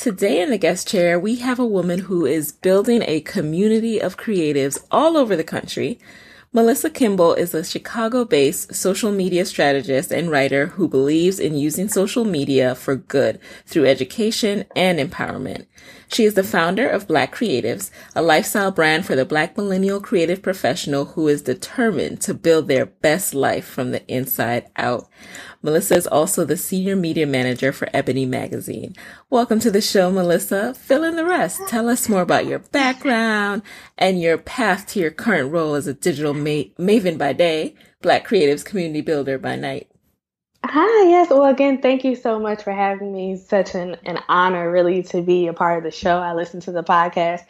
Today in the guest chair, we have a woman who is building a community of creatives all over the country. Melissa Kimble is a Chicago based social media strategist and writer who believes in using social media for good through education and empowerment. She is the founder of Black Creatives, a lifestyle brand for the Black millennial creative professional who is determined to build their best life from the inside out. Melissa is also the senior media manager for Ebony Magazine. Welcome to the show, Melissa. Fill in the rest. Tell us more about your background and your path to your current role as a digital ma- maven by day, Black Creatives community builder by night. Hi, yes. Well, again, thank you so much for having me. Such an, an honor, really, to be a part of the show. I listen to the podcast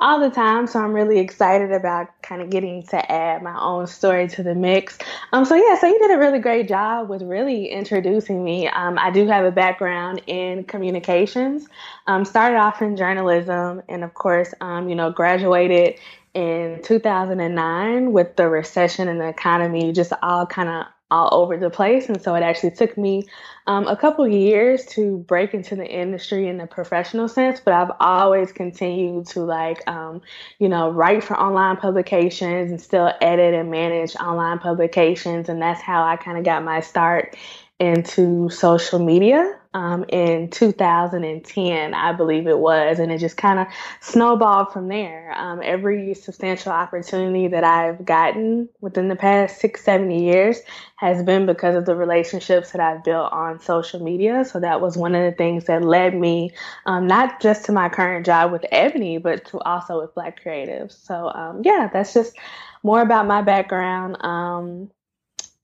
all the time, so I'm really excited about kind of getting to add my own story to the mix. Um, so yeah, so you did a really great job with really introducing me. Um, I do have a background in communications. Um, started off in journalism, and of course, um, you know, graduated in 2009 with the recession and the economy just all kind of all over the place. And so it actually took me um, a couple years to break into the industry in the professional sense, but I've always continued to like, um, you know, write for online publications and still edit and manage online publications. And that's how I kind of got my start into social media um, in 2010, I believe it was, and it just kind of snowballed from there. Um, every substantial opportunity that I've gotten within the past six, seven years has been because of the relationships that I've built on social media. So that was one of the things that led me um, not just to my current job with Ebony, but to also with Black Creatives. So um, yeah, that's just more about my background.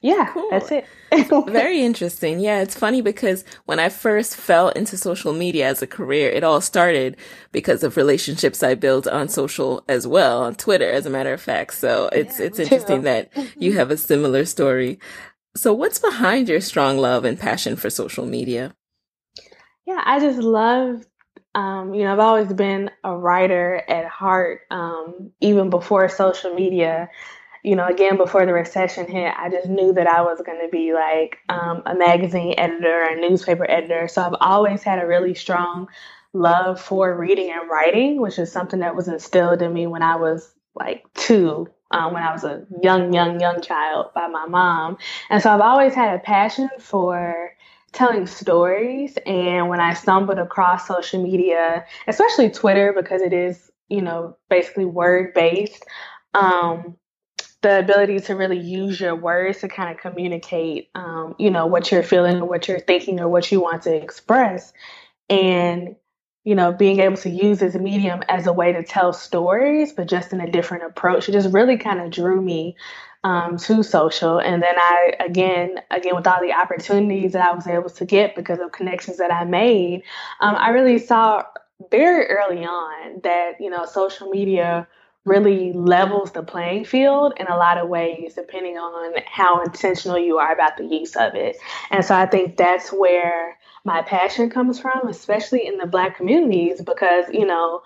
Yeah, cool. that's it. Very interesting. Yeah, it's funny because when I first fell into social media as a career, it all started because of relationships I built on social as well, on Twitter, as a matter of fact. So it's yeah, it's interesting too. that you have a similar story. So what's behind your strong love and passion for social media? Yeah, I just love um, you know, I've always been a writer at heart, um, even before social media you know, again, before the recession hit, I just knew that I was going to be like um, a magazine editor, a newspaper editor. So I've always had a really strong love for reading and writing, which is something that was instilled in me when I was like two, um, when I was a young, young, young child by my mom. And so I've always had a passion for telling stories. And when I stumbled across social media, especially Twitter, because it is, you know, basically word based, um, the ability to really use your words to kind of communicate, um, you know, what you're feeling or what you're thinking or what you want to express. And, you know, being able to use this medium as a way to tell stories, but just in a different approach. It just really kind of drew me um, to social. And then I, again, again, with all the opportunities that I was able to get because of connections that I made, um, I really saw very early on that, you know, social media really levels the playing field in a lot of ways, depending on how intentional you are about the use of it. And so I think that's where my passion comes from, especially in the Black communities, because, you know,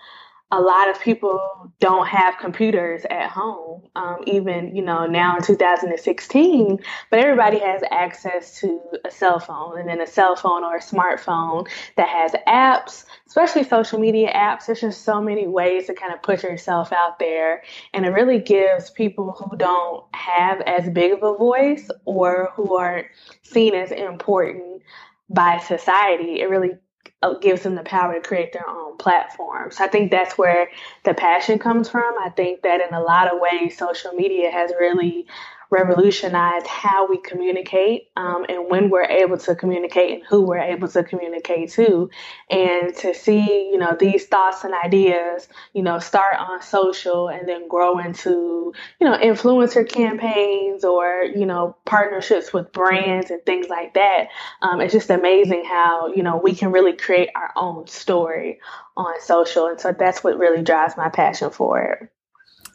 a lot of people don't have computers at home, um, even you know now in 2016. But everybody has access to a cell phone, and then a cell phone or a smartphone that has apps, especially social media apps. There's just so many ways to kind of put yourself out there, and it really gives people who don't have as big of a voice or who aren't seen as important by society. It really Uh, gives them the power to create their own platforms. I think that's where the passion comes from. I think that in a lot of ways, social media has really revolutionized how we communicate um, and when we're able to communicate and who we're able to communicate to. And to see, you know, these thoughts and ideas, you know, start on social and then grow into, you know, influencer campaigns or, you know, partnerships with brands and things like that. Um, it's just amazing how, you know, we can really create our own story on social. And so that's what really drives my passion for it.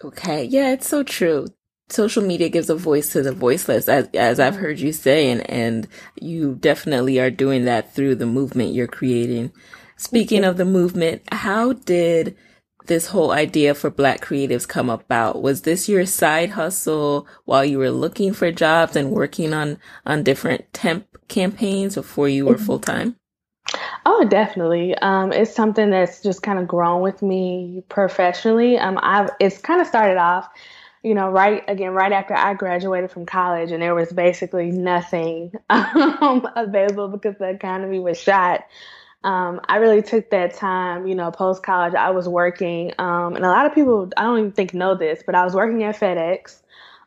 Okay. Yeah, it's so true social media gives a voice to the voiceless, as, as I've heard you say, and, and you definitely are doing that through the movement you're creating. Speaking of the movement, how did this whole idea for Black creatives come about? Was this your side hustle while you were looking for jobs and working on, on different temp campaigns before you were mm-hmm. full time? Oh, definitely. Um, it's something that's just kind of grown with me professionally. Um, I've it's kind of started off you know, right again, right after I graduated from college, and there was basically nothing um, available because the economy was shot. Um, I really took that time, you know, post college. I was working, um, and a lot of people, I don't even think know this, but I was working at FedEx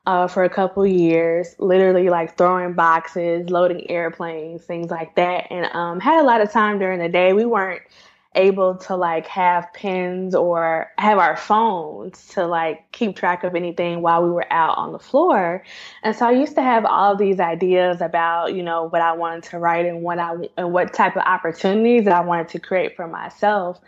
uh, for a couple years, literally like throwing boxes, loading airplanes, things like that, and um, had a lot of time during the day. We weren't able to like have pens or have our phones to like keep track of anything while we were out on the floor. And so I used to have all these ideas about, you know, what I wanted to write and what I and what type of opportunities that I wanted to create for myself.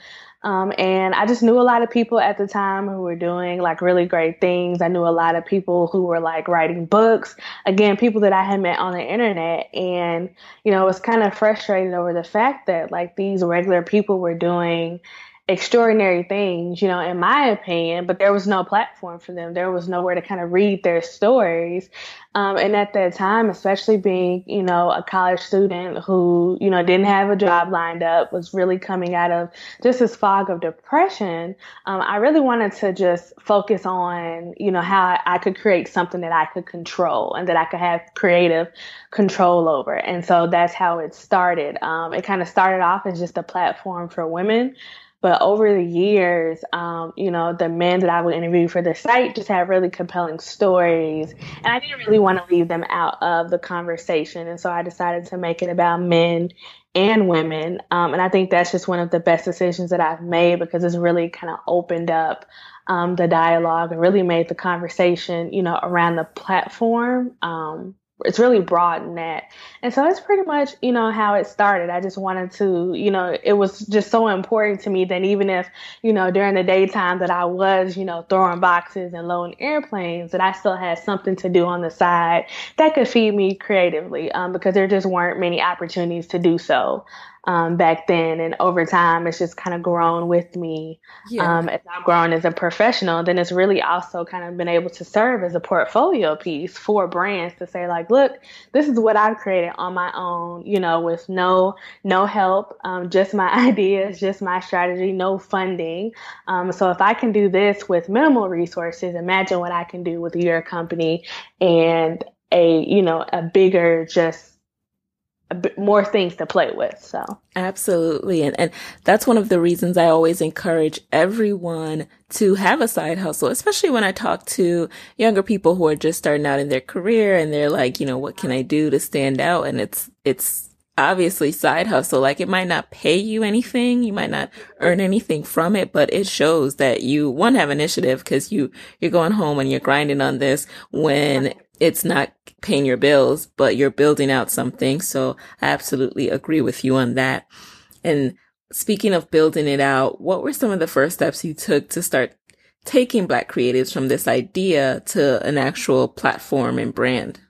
Um, and I just knew a lot of people at the time who were doing like really great things. I knew a lot of people who were like writing books. Again, people that I had met on the internet. And, you know, I was kind of frustrated over the fact that like these regular people were doing extraordinary things, you know, in my opinion, but there was no platform for them. There was nowhere to kind of read their stories. Um, and at that time, especially being, you know, a college student who, you know, didn't have a job lined up, was really coming out of just this fog of depression, um, I really wanted to just focus on, you know, how I could create something that I could control and that I could have creative control over. And so that's how it started. Um, it kind of started off as just a platform for women. But over the years, um, you know, the men that I would interview for the site just had really compelling stories. And I didn't really want to leave them out of the conversation. And so I decided to make it about men and women. Um, and I think that's just one of the best decisions that I've made because it's really kind of opened up um, the dialogue and really made the conversation, you know, around the platform um, it's really broadened that. And so that's pretty much, you know, how it started. I just wanted to, you know, it was just so important to me that even if, you know, during the daytime that I was, you know, throwing boxes and loading airplanes, that I still had something to do on the side that could feed me creatively um, because there just weren't many opportunities to do so um, back then. And over time, it's just kind of grown with me. Yeah. Um, as I've grown as a professional, then it's really also kind of been able to serve as a portfolio piece for brands to say like, look, this is what I've created on my own, you know, with no, no help, um, just my ideas, just my strategy, no funding. Um, so if I can do this with minimal resources, imagine what I can do with your company and a, you know, a bigger just more things to play with. So absolutely. And, and that's one of the reasons I always encourage everyone to have a side hustle, especially when I talk to younger people who are just starting out in their career and they're like, you know, what can I do to stand out? And it's, it's obviously side hustle. Like it might not pay you anything. You might not earn anything from it, but it shows that you one have initiative because you, you're going home and you're grinding on this when it's not paying your bills, but you're building out something. So I absolutely agree with you on that. And speaking of building it out, what were some of the first steps you took to start taking Black creatives from this idea to an actual platform and brand?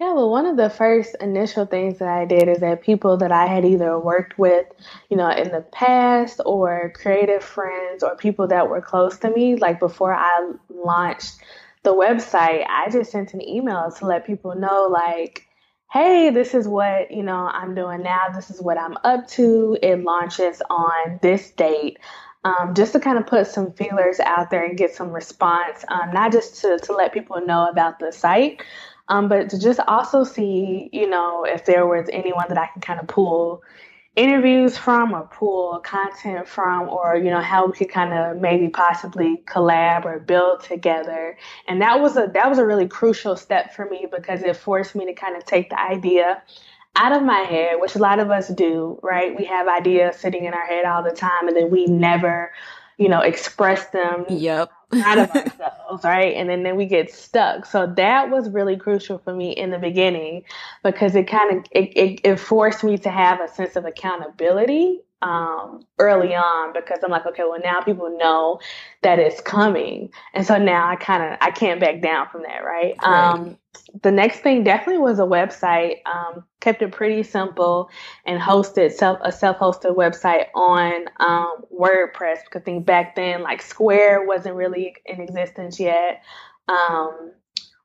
Yeah, well, one of the first initial things that I did is that people that I had either worked with, you know, in the past or creative friends or people that were close to me, like before I launched the website, I just sent an email to let people know, like, hey, this is what, you know, I'm doing now. This is what I'm up to. It launches on this date. Um, just to kind of put some feelers out there and get some response, um, not just to, to let people know about the site, um, but to just also see, you know, if there was anyone that I can kind of pull interviews from or pull content from or you know how we could kind of maybe possibly collab or build together. And that was a that was a really crucial step for me because it forced me to kind of take the idea out of my head which a lot of us do right? We have ideas sitting in our head all the time and then we never you know express them yep out of ourselves, right? And then, then we get stuck. So that was really crucial for me in the beginning because it kind of it, it, it forced me to have a sense of accountability um, early on because I'm like, okay, well now people know that it's coming, and so now I kind of I can't back down from that, right? right. Um, the next thing definitely was a website. Um, kept it pretty simple and hosted self a self-hosted website on um, WordPress because I think back then like Square wasn't really in existence yet. Um,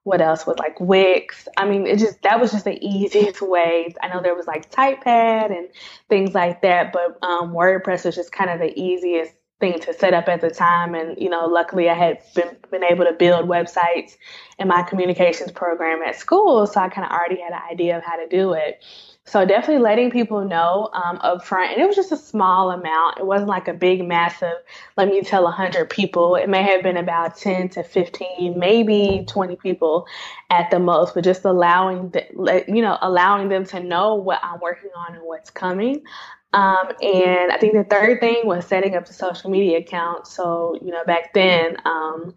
what else was like Wix? I mean, it just that was just the easiest way. I know there was like Typepad and things like that, but um, WordPress was just kind of the easiest thing to set up at the time. And you know, luckily I had been been able to build websites in my communications program at school, so I kind of already had an idea of how to do it. So definitely letting people know um, up front, and it was just a small amount. It wasn't like a big, massive. Let me tell hundred people. It may have been about ten to fifteen, maybe twenty people at the most. But just allowing the, you know, allowing them to know what I'm working on and what's coming. Um, and I think the third thing was setting up the social media account. So you know, back then, um,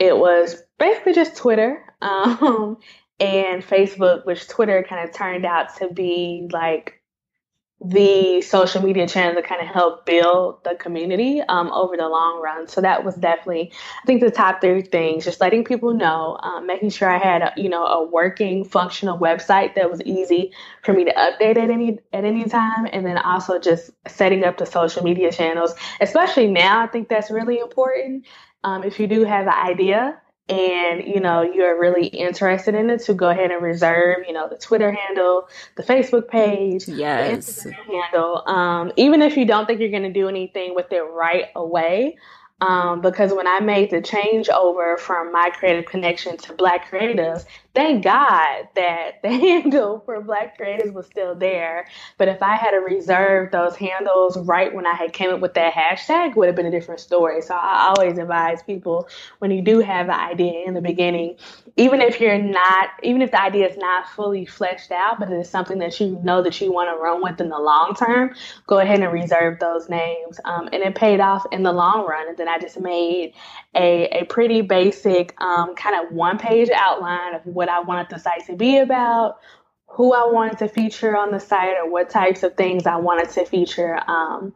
it was basically just Twitter. Um, and Facebook, which Twitter kind of turned out to be like the social media channel to kind of help build the community um, over the long run. So that was definitely, I think, the top three things: just letting people know, um, making sure I had, a, you know, a working, functional website that was easy for me to update at any at any time, and then also just setting up the social media channels. Especially now, I think that's really important. Um, if you do have an idea and you know you're really interested in it to go ahead and reserve you know the twitter handle the facebook page yes. The Instagram handle um, even if you don't think you're going to do anything with it right away um, because when I made the change over from my creative connection to Black Creatives, thank God that the handle for Black Creatives was still there. But if I had to reserve those handles right when I had came up with that hashtag, would have been a different story. So I always advise people when you do have an idea in the beginning, even if you're not, even if the idea is not fully fleshed out, but it is something that you know that you want to run with in the long term, go ahead and reserve those names. Um, and it paid off in the long run. And then I just made a, a pretty basic um, kind of one page outline of what I wanted the site to be about, who I wanted to feature on the site, or what types of things I wanted to feature um,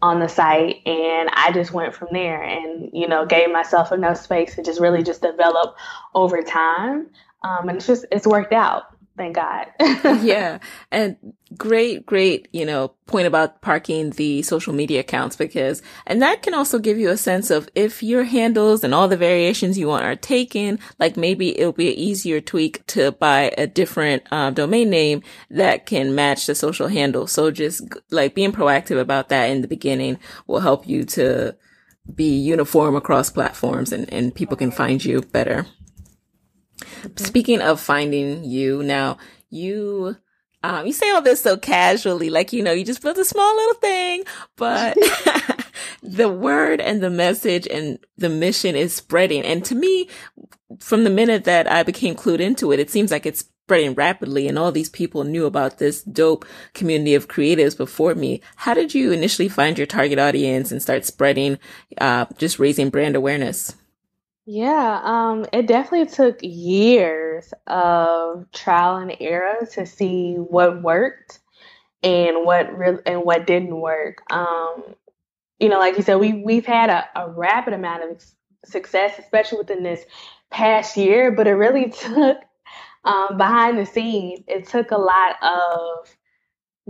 on the site. And I just went from there and, you know, gave myself enough space to just really just develop over time. Um, and it's just, it's worked out thank God. yeah. And great, great, you know, point about parking the social media accounts because, and that can also give you a sense of if your handles and all the variations you want are taken, like maybe it'll be an easier tweak to buy a different um, domain name that can match the social handle. So just like being proactive about that in the beginning will help you to be uniform across platforms and, and people can find you better. Mm-hmm. Speaking of finding you now, you um, you say all this so casually, like, you know, you just built a small little thing, but the word and the message and the mission is spreading. And to me, from the minute that I became clued into it, it seems like it's spreading rapidly and all these people knew about this dope community of creatives before me. How did you initially find your target audience and start spreading, uh, just raising brand awareness? Yeah, um, it definitely took years of trial and error to see what worked and what re- and what didn't work. Um, you know, like you said, we we've had a, a rapid amount of success, especially within this past year. But it really took um, behind the scenes. It took a lot of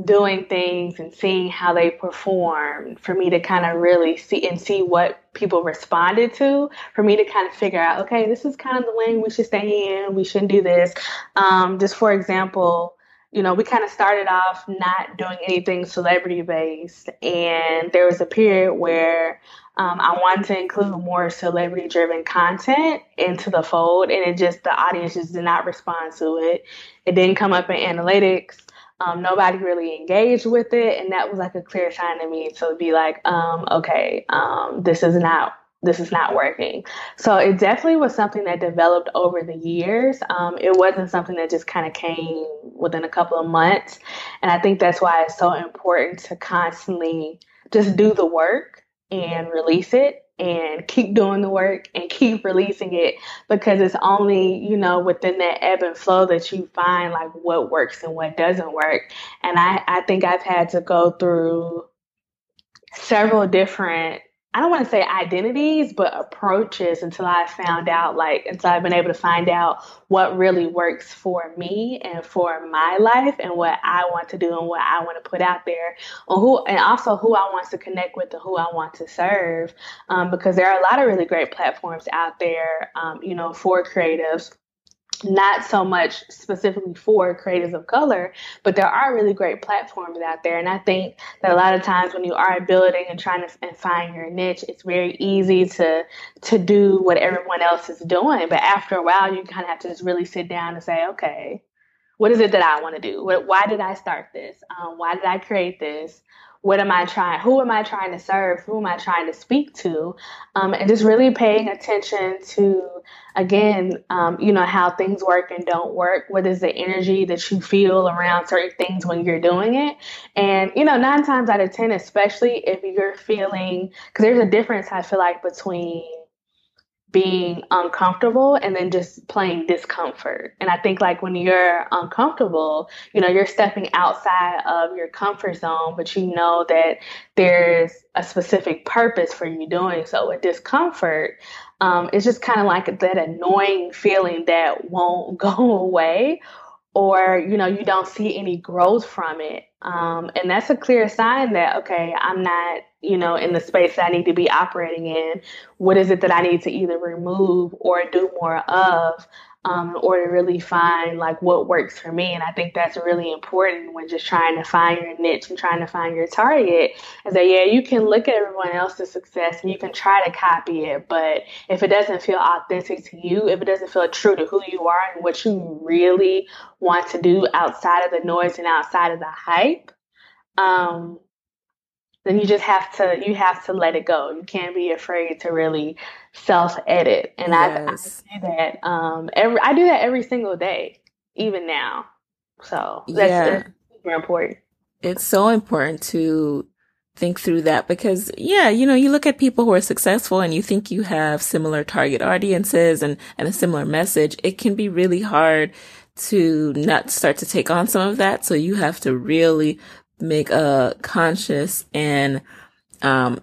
doing things and seeing how they performed for me to kind of really see and see what people responded to for me to kind of figure out okay this is kind of the lane we should stay in we shouldn't do this. Um, just for example you know we kind of started off not doing anything celebrity based and there was a period where um, i wanted to include more celebrity driven content into the fold and it just the audience just did not respond to it. It didn't come up in analytics Um, nobody really engaged with it, and that was like a clear sign to me to be like, um, okay, um, this is not this is not working. So it definitely was something that developed over the years. Um, it wasn't something that just kind of came within a couple of months, and I think that's why it's so important to constantly just do the work and release it and keep doing the work and keep releasing it because it's only you know within that ebb and flow that you find like what works and what doesn't work. And i i think i've had to go through several different I don't want to say identities, but approaches until I found out, like, until I've been able to find out what really works for me and for my life and what I want to do and what I want to put out there, and who, and also who I want to connect with and who I want to serve. Um, because there are a lot of really great platforms out there, um, you know, for creatives not so much specifically for creators of color, but there are really great platforms out there. And I think that a lot of times when you are building and trying to and find your niche, it's very easy to to do what everyone else is doing. But after a while, you kind of have to just really sit down and say, okay, what is it that I want to do? Why did I start this? Um, why did I create this? what am I trying, who am I trying to serve, who am I trying to speak to, um, and just really paying attention to, again, um, you know, how things work and don't work. What is the energy that you feel around certain things when you're doing it? And, you know, nine times out of 10, especially if you're feeling, because there's a difference, I feel like, between being uncomfortable and then just plain discomfort. And I think like when you're uncomfortable, you know, you're stepping outside of your comfort zone, but you know that there's a specific purpose for you doing so. With discomfort, um, it's just kind of like that annoying feeling that won't go away or you know you don't see any growth from it. Um, and that's a clear sign that okay i'm not you know in the space that i need to be operating in. What is it that i need to either remove or do more of um, in order to really find like what works for me. And I think that's really important when just trying to find your niche and trying to find your target. Is that yeah, you can look at everyone else's success and you can try to copy it, but if it doesn't feel authentic to you, if it doesn't feel true to who you are and what you really want to do outside of the noise and outside of the hype, um, then you just have to you have to let it go. You can't be afraid to really self edit. And yes. I, I, do that um every I do that every single day, even now. So that's, yeah. that's super important. It's so important to think through that because yeah, you know, you look at people who are successful and you think you have similar target audiences and, and a similar message. It can be really hard to not start to take on some of that. So you have to really make a conscious and um,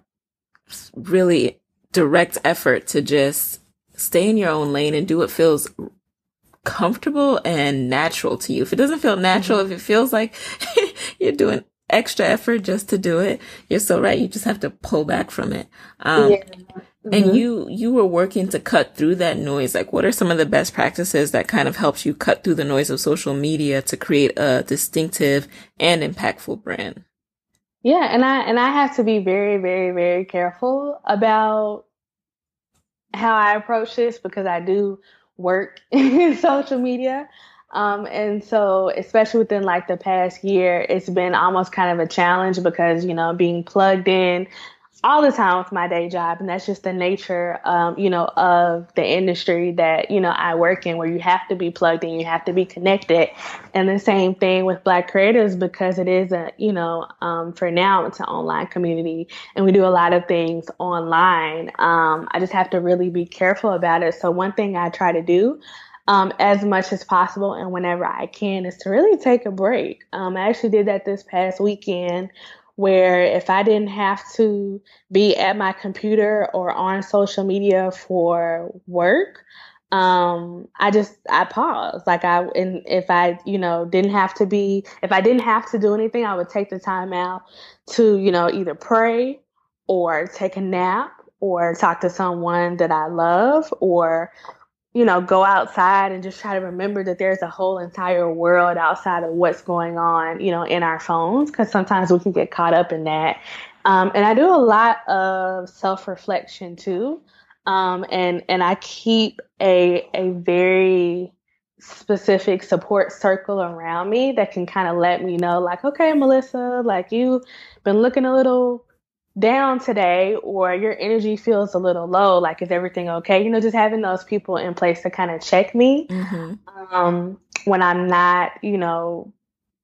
really direct effort to just stay in your own lane and do what feels comfortable and natural to you. If it doesn't feel natural, if it feels like you're doing extra effort just to do it, you're so right. You just have to pull back from it. Um, yeah. Mm-hmm. And you, you were working to cut through that noise. Like, what are some of the best practices that kind of helps you cut through the noise of social media to create a distinctive and impactful brand? Yeah. And I, and I have to be very, very, very careful about how I approach this because I do work in social media. Um, and so, especially within like the past year, it's been almost kind of a challenge because, you know, being plugged in all the time with my day job and that's just the nature um, you know of the industry that you know i work in where you have to be plugged in you have to be connected. And the same thing with black creators because it is a you know um, for now it's an online community and we do a lot of things online. Um, i just have to really be careful about it. So one thing i try to do um, as much as possible and whenever I can is to really take a break. Um, I actually did that this past weekend where if I didn't have to be at my computer or on social media for work, um, I just I paused. Like I and if I, you know, didn't have to be if I didn't have to do anything, I would take the time out to, you know, either pray or take a nap or talk to someone that I love or you know, go outside and just try to remember that there's a whole entire world outside of what's going on, you know, in our phones, because sometimes we can get caught up in that. Um, and I do a lot of self reflection too. Um, and, and I keep a, a very specific support circle around me that can kind of let me know like okay melissa like you've been looking a little down today or your energy feels a little low like is everything okay? You know just having those people in place to kind of check me mm-hmm. um, when i'm not you know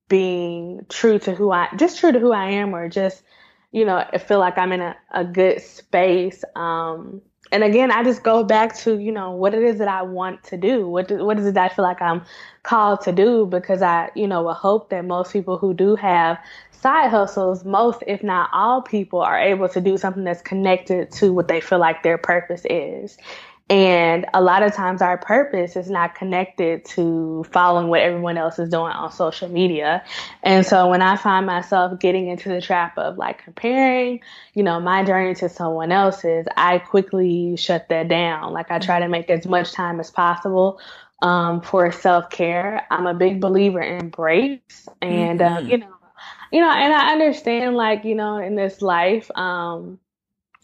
being true to who i just true to who i am or just you know I feel like i'm in a, a good space um, and again i just go back to you know what it is that i want to do. What do, what is it that i feel like i'm called to do? Because i you know will hope that most people who do have side hustles, most, if not all people, are able to do something that's connected to what they feel like their purpose is. And a lot of times our purpose is not connected to following what everyone else is doing on social media. And so when I find myself getting into the trap of like comparing, you know, my journey to someone else's, I quickly shut that down. Like I try to make as much time as possible um, for self care. I'm a big believer in breaks and, uh, mm-hmm. you know, you know, and I understand, like, you know, in this life, um,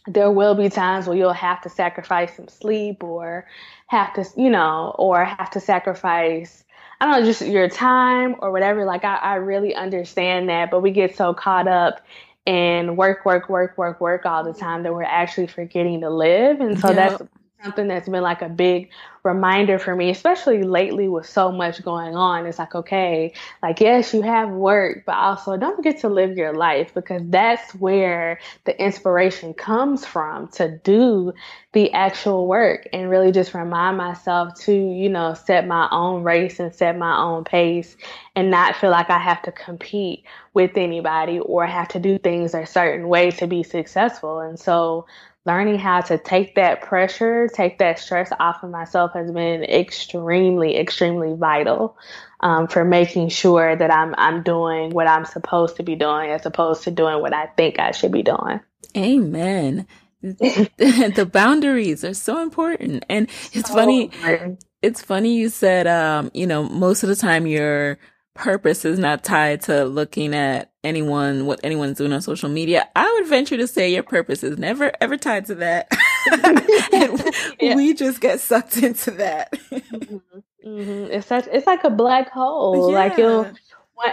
there will be times where you'll have to sacrifice some sleep or have to, you know, or have to sacrifice, I don't know, just your time or whatever. Like, I, I really understand that, but we get so caught up in work, work, work, work, work all the time that we're actually forgetting to live. And so yep. that's something that's been like a big reminder for me, especially lately with so much going on. It's like, okay, like, yes, you have work, but also don't forget to live your life because that's where the inspiration comes from to do the actual work and really just remind myself to, you know, set my own race and set my own pace and not feel like I have to compete with anybody or have to do things a certain way to be successful. And so, learning how to take that pressure, take that stress off of myself has been extremely, extremely vital um, for making sure that I'm I'm doing what I'm supposed to be doing as opposed to doing what I think I should be doing. Amen. the boundaries are so important, and it's so funny. Important. It's funny you said, um, you know, most of the time your purpose is not tied to looking at anyone, what anyone's doing on social media. I would venture to say your purpose is never ever tied to that. yeah. We just get sucked into that. mm-hmm. Mm-hmm. It's such, it's like a black hole. Yeah. Like you'll,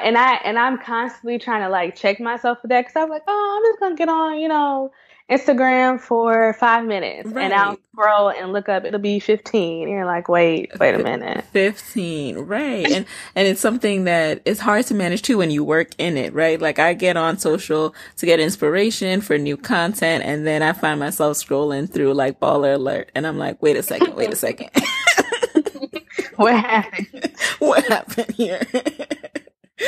and I, and I'm constantly trying to like check myself for that. Cause I'm like, oh, I'm just going to get on, you know, Instagram for five minutes right. and I'll scroll and look up, it'll be 15. And you're like, wait, wait a minute. 15. Right. and, and it's something that is hard to manage too when you work in it, right? Like I get on social to get inspiration for new content and then I find myself scrolling through like baller alert and I'm like, wait a second, wait a second. what happened? what happened here?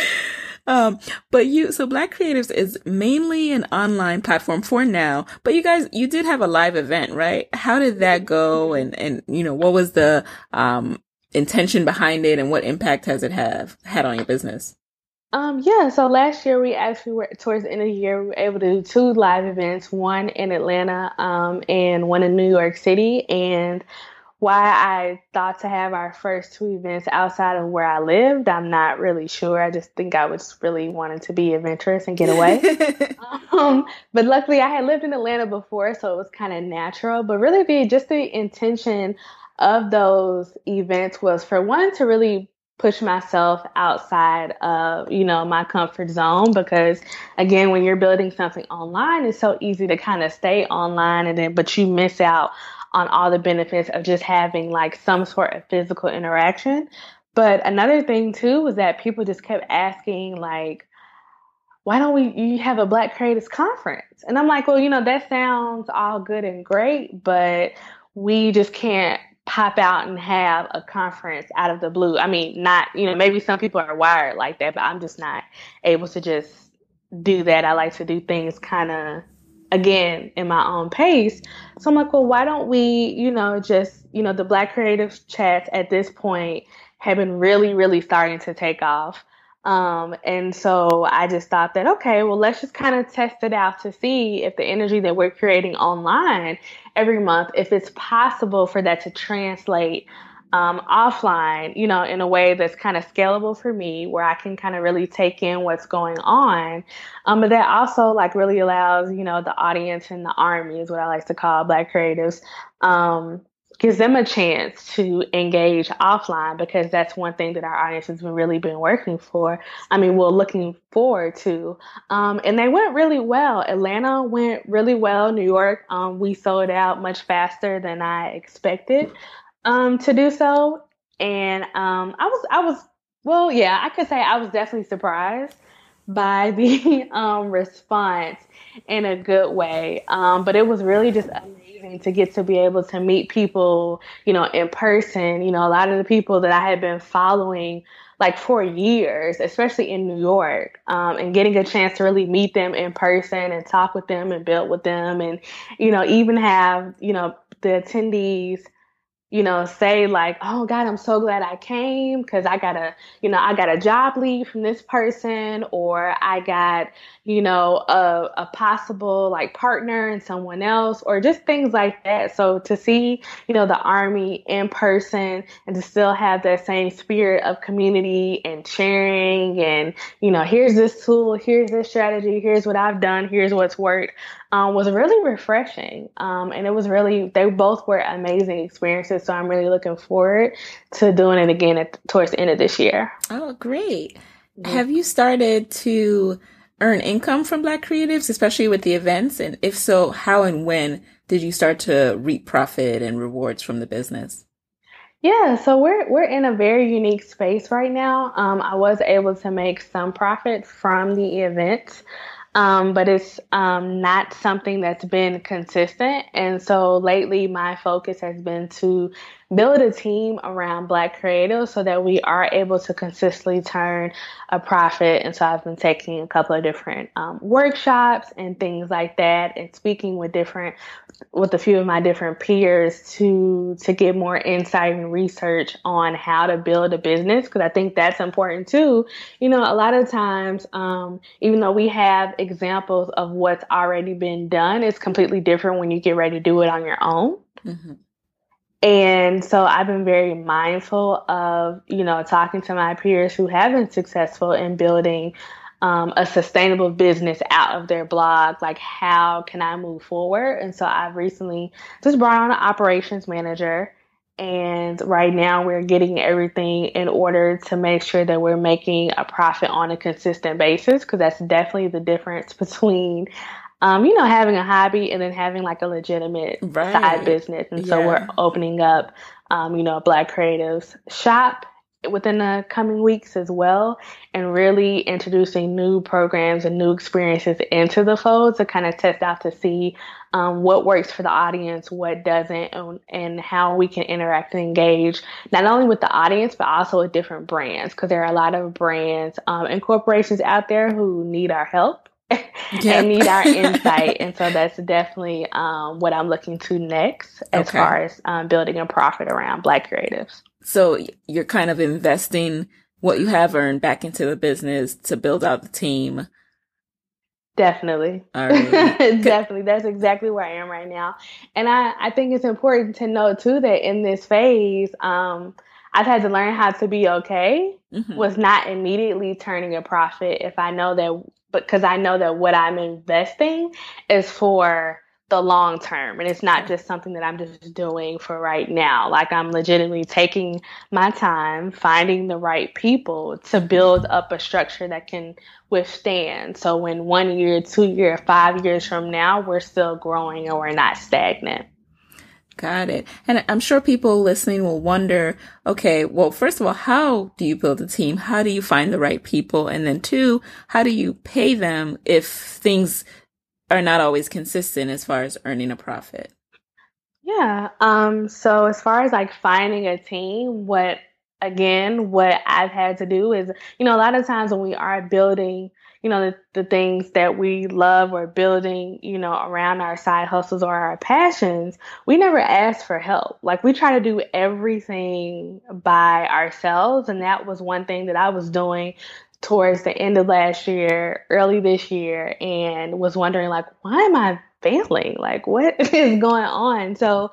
Um, but you, so Black Creatives is mainly an online platform for now, but you guys, you did have a live event, right? How did that go? And, and, you know, what was the, um, intention behind it and what impact has it have had on your business? Um, yeah, so last year we actually were towards the end of the year, we were able to do two live events, one in Atlanta, um, and one in New York City. And why I thought to have our first two events outside of where I lived, I'm not really sure. I just think I was really wanting to be adventurous and get away. um, but luckily, I had lived in Atlanta before, so it was kind of natural. But really, the just the intention of those events was for one to really push myself outside of you know my comfort zone because again when you're building something online it's so easy to kind of stay online and then but you miss out on all the benefits of just having like some sort of physical interaction. But another thing too was that people just kept asking like, why don't we you have a Black Creatives Conference? And I'm like, well, you know, that sounds all good and great, but we just can't pop out and have a conference out of the blue. I mean, not, you know, maybe some people are wired like that, but I'm just not able to just do that. I like to do things kind of again in my own pace. So I'm like, well, why don't we, you know, just, you know, the Black Creative Chats at this point have been really, really starting to take off. Um, and so I just thought that, okay, well, let's just kind of test it out to see if the energy that we're creating online every month, if it's possible for that to translate um, offline, you know, in a way that's kind of scalable for me, where I can kind of really take in what's going on. Um, but that also like really allows, you know, the audience and the army is what I like to call Black creatives, um, gives them a chance to engage offline because that's one thing that our audience has been really been working for. I mean, we're looking forward to. Um, and they went really well. Atlanta went really well. New York, um, we sold out much faster than I expected um, to do so. And um, I was, I was, well, yeah, I could say I was definitely surprised by the um, response in a good way. Um, but it was really just amazing to get to be able to meet people, you know, in person. You know, a lot of the people that I had been following like for years, especially in New York, um, and getting a chance to really meet them in person and talk with them and build with them, and you know, even have you know the attendees you know, say like, "Oh God, I'm so glad I came because I got a, you know, I got a job lead from this person, or I got, you know, a, a possible like partner and someone else, or just things like that." So to see, you know, the army in person and to still have that same spirit of community and sharing, and you know, here's this tool, here's this strategy, here's what I've done, here's what's worked um, was really refreshing. Um, and it was really, they both were amazing experiences. So I'm really looking forward to doing it again at, towards the end of this year. Oh, great. Mm-hmm. Have you started to earn income from Black creatives, especially with the events? And if so, how and when did you start to reap profit and rewards from the business? Yeah, so we're we're in a very unique space right now. Um, I was able to make some profit from the event um, but it's um, not something that's been consistent. And so lately, my focus has been to build a team around Black creatives so that we are able to consistently turn a profit. And so I've been taking a couple of different um, workshops and things like that, and speaking with different with a few of my different peers to to get more insight and research on how to build a business because I think that's important too. You know, a lot of times, um, even though we have examples of what's already been done, it's completely different when you get ready to do it on your own. Mm-hmm. And so I've been very mindful of, you know, talking to my peers who have been successful in building um, a sustainable business out of their blog. Like, how can I move forward? And so I've recently just brought on an operations manager. And right now we're getting everything in order to make sure that we're making a profit on a consistent basis because that's definitely the difference between um, you know, having a hobby and then having like a legitimate right. side business. And yeah. so we're opening up, um, you know, a Black Creatives shop within the coming weeks as well and really introducing new programs and new experiences into the fold to kind of test out to see um, what works for the audience what doesn't and, and, how we can interact and engage not only with the audience but also with different brands because there are a lot of brands um, and corporations out there who need our help and need our insight. and so that's definitely um, what I'm looking to next as okay. far as um, building a profit around Black creatives. So you're kind of investing what you have earned back into the business to build out the team. Definitely. Definitely. That's exactly where I am right now. And I, I think it's important to know too that in this phase, um, I've had to learn how to be okay mm-hmm. with not immediately turning a profit if I know that because I know that what I'm investing is for the long term and it's not just something that I'm just doing for right now. Like I'm legitimately taking my time, finding the right people to build up a structure that can withstand. So when one year, two year, five years from now, we're still growing and we're not stagnant. Got it. And I'm sure people listening will wonder, okay, well, first of all, how do you build a team? How do you find the right people? And then two, how do you pay them if things are not always consistent as far as earning a profit? Yeah. Um, so as far as like finding a team, what again, what I've had to do is, you know, a lot of times when we are building you know, the, the things that we love or building, you know, around our side hustles or our passions, we never ask for help. Like we try to do everything by ourselves. And that was one thing that I was doing towards the end of last year, early this year, and was wondering like, why am I failing? Like what is going on? So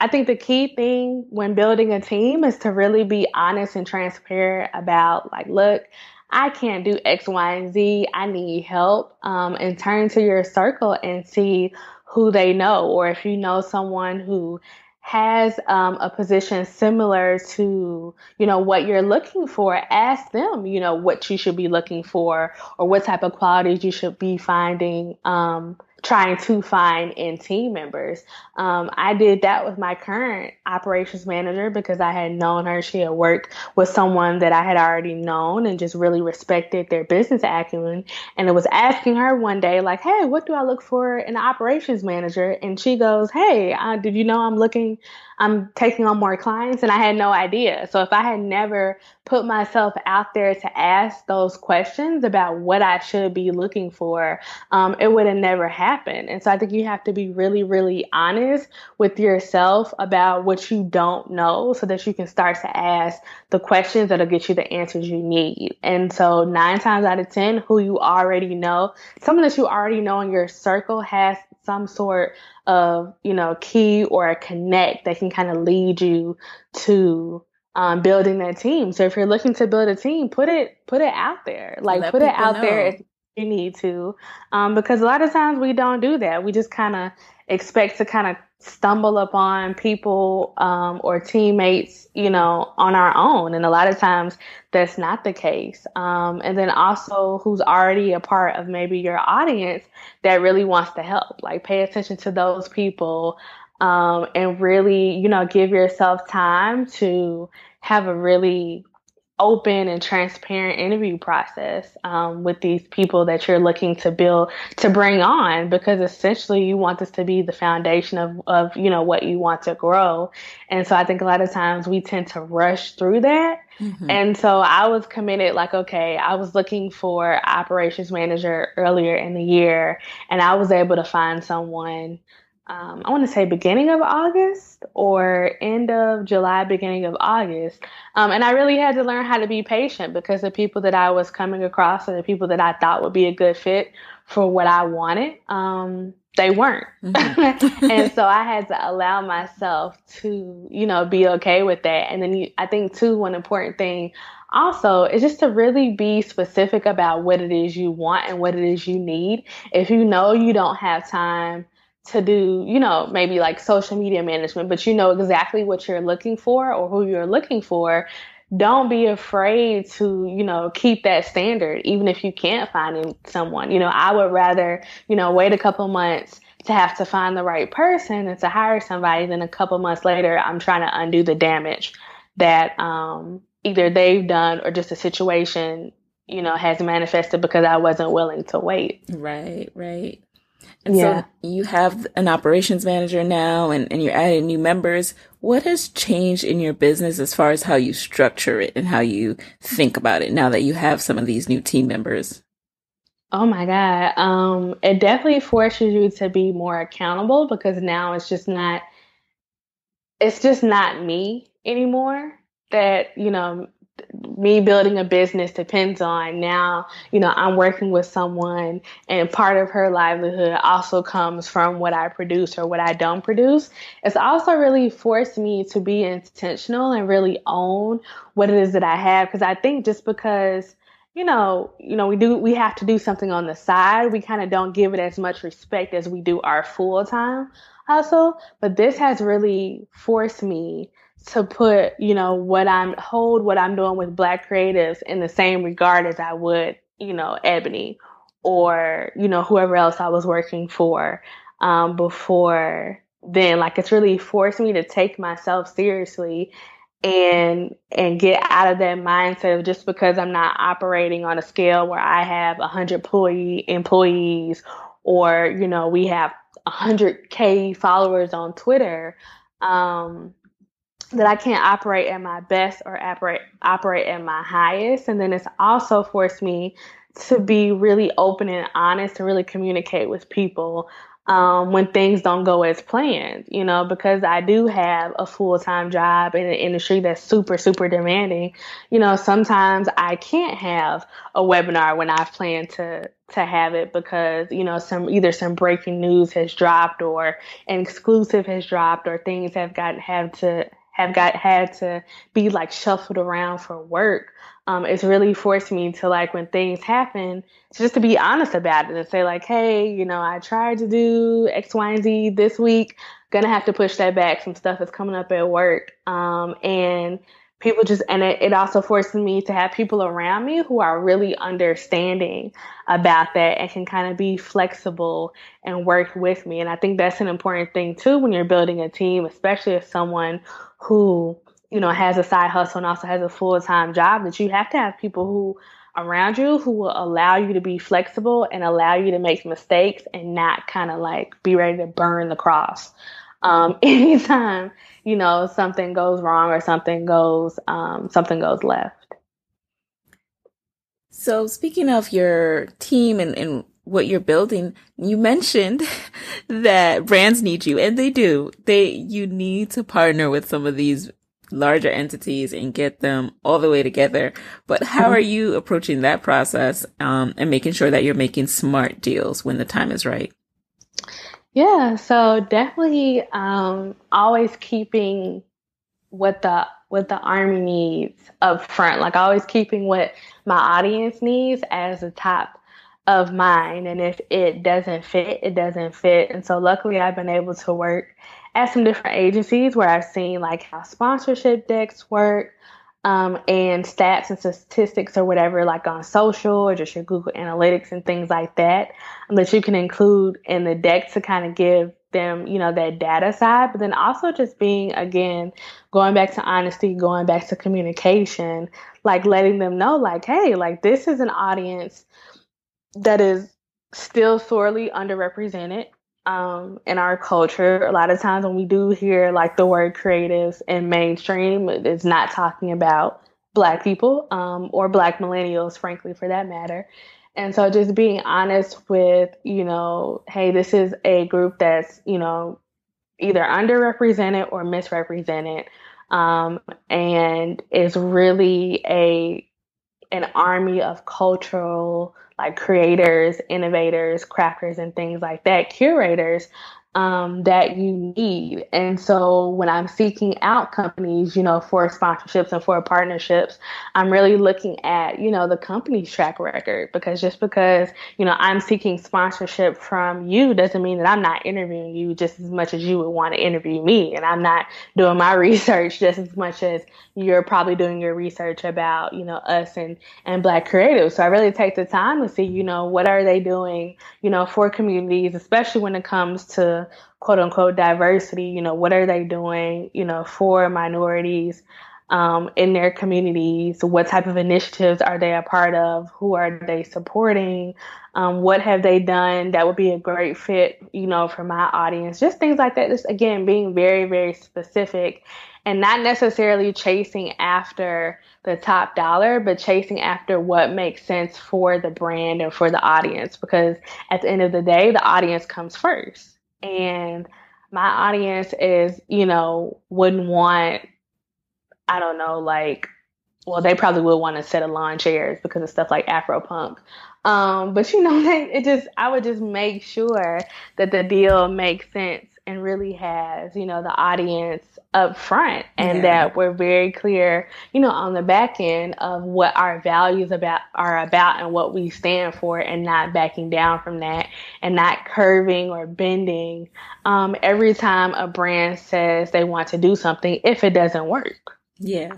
I think the key thing when building a team is to really be honest and transparent about like, look, I can't do X, Y, and Z. I need help. Um, and turn to your circle and see who they know, or if you know someone who has um, a position similar to you know what you're looking for ask them you know what you should be looking for or what type of qualities you should be finding um, trying to find in team members. Um, I did that with my current operations manager because I had known her. She had worked with someone that I had already known and just really respected their business acumen. And it was asking her one day, like, hey, what do I look for in an operations manager? And she goes, hey, uh, did you know I'm looking I'm taking on more clients and I had no idea. So if I had never put myself out there to ask those questions about what I should be looking for, um, it would have never happened. And so I think you have to be really, really honest with yourself about what you don't know so that you can start to ask the questions that'll get you the answers you need. And so nine times out of 10, who you already know, someone that you already know in your circle has some sort of, you know, key or a connect that can kind of lead you to um, building that team. So if you're looking to build a team, put it put it out there. Like Let put it out know. there if you need to, um, because a lot of times we don't do that. We just kind of expect to kind of stumble upon people um, or teammates, you know, on our own. And a lot of times that's not the case. Um, and then also who's already a part of maybe your audience that really wants to help. Like pay attention to those people um, and really, you know, give yourself time to have a really open and transparent interview process um, with these people that you're looking to build to bring on because essentially you want this to be the foundation of, of you know what you want to grow and so i think a lot of times we tend to rush through that mm-hmm. and so i was committed like okay i was looking for operations manager earlier in the year and i was able to find someone um, I want to say beginning of August or end of July, beginning of August. Um, and I really had to learn how to be patient because the people that I was coming across and the people that I thought would be a good fit for what I wanted, um, they weren't. Mm-hmm. and so I had to allow myself to, you know, be okay with that. And then you, I think, too, one important thing also is just to really be specific about what it is you want and what it is you need. If you know you don't have time, to do, you know, maybe like social media management, but you know exactly what you're looking for or who you're looking for, don't be afraid to, you know, keep that standard, even if you can't find someone. You know, I would rather, you know, wait a couple months to have to find the right person and to hire somebody than a couple months later I'm trying to undo the damage that um, either they've done or just a situation, you know, has manifested because I wasn't willing to wait. Right, right. And yeah. so you have an operations manager now and, and you're adding new members. What has changed in your business as far as how you structure it and how you think about it now that you have some of these new team members? Oh my God. Um, it definitely forces you to be more accountable because now it's just not it's just not me anymore that, you know, me building a business depends on now you know i'm working with someone and part of her livelihood also comes from what i produce or what i don't produce. It's also really forced me to be intentional and really own what it is that i have. Because i think just because you know you know we do we have to do something on the side we kind of don't give it as much respect as we do our full time hustle but this has really forced me to put, you know, what I'm hold what I'm doing with black creatives in the same regard as I would, you know, Ebony or, you know, whoever else I was working for um, before then. Like it's really forced me to take myself seriously and and get out of that mindset of just because I'm not operating on a scale where I have a hundred employee employees or, you know, we have a hundred K followers on Twitter. Um, that I can't operate at my best or operate operate at my highest. And then it's also forced me to be really open and honest and really communicate with people um, when things don't go as planned, you know, because I do have a full time job in an industry that's super, super demanding. You know, sometimes I can't have a webinar when I've planned to to have it because you know some either some breaking news has dropped or an exclusive has dropped or things have got have to have got had to be like shuffled around for work um, it's really forced me to like when things happen just to be honest about it and say like hey you know i tried to do x y and z this week gonna have to push that back. Some stuff is coming up at work. Um, and people just and it, it also forces me to have people around me who are really understanding about that and can kind of be flexible and work with me and i think that's an important thing too when you're building a team especially if someone who you know, has a side hustle and also has a full time job, that you have to have people who around you who will allow you to be flexible and allow you to make mistakes and not kind of like be ready to burn the cross. Um, anytime, you know, something goes wrong or something goes, um, something goes left. So speaking of your team and, and what you're building, you mentioned that brands need you and they do. They, you need to partner with some of these larger entities and get them all the way together. But how are you approaching that process um, and making sure that you're making smart deals when the time is right? Yeah, so definitely um, always keeping what the what the army needs up front. Like always keeping what my audience needs as the top of mine. And if it doesn't fit, it doesn't fit. And so luckily I've been able to work at some different agencies where I've seen like how sponsorship decks work um, and stats and statistics or whatever, like on social or just your Google Analytics and things like that, um, that you can include in the deck to kind of give them, you know, that data side, but then also just being, again, going back to honesty, going back to communication, like letting them know, like, hey, like this is an audience that is still sorely underrepresented um, in our culture. A lot of times when we do hear like the word creatives in mainstream, it's not talking about black people um, or black millennials, frankly, for that matter. And so just being honest with, you know, hey, this is a group that's, you know, either underrepresented or misrepresented. Um, and is really a an army of cultural like creators, innovators, crafters, and things like that, curators um, that you need. And so when I'm seeking out companies, you know, for sponsorships and for partnerships, I'm really looking at, you know, the company's track record because just because, you know, I'm seeking sponsorship from you doesn't mean that I'm not interviewing you just as much as you would want to interview me. And I'm not doing my research just as much as you're probably doing your research about, you know, us and, and black creatives. So I really take the time to see, you know, what are they doing, you know, for communities, especially when it comes to quote unquote diversity, you know, what are they doing, you know, for minorities um, in their communities? What type of initiatives are they a part of? Who are they supporting? Um, what have they done that would be a great fit, you know, for my audience? Just things like that. Just again, being very, very specific and not necessarily chasing after the top dollar, but chasing after what makes sense for the brand and for the audience. Because at the end of the day, the audience comes first and my audience is, you know, wouldn't want, I don't know, like, well, they probably would want to set of lawn chairs because of stuff like Afropunk. Um, but you know, it just, I would just make sure that the deal makes sense and really has, you know, the audience up front and yeah. that we're very clear, you know, on the back end of what our values about are about and what we stand for and not backing down from that and not curving or bending um, every time a brand says they want to do something if it doesn't work. Yeah.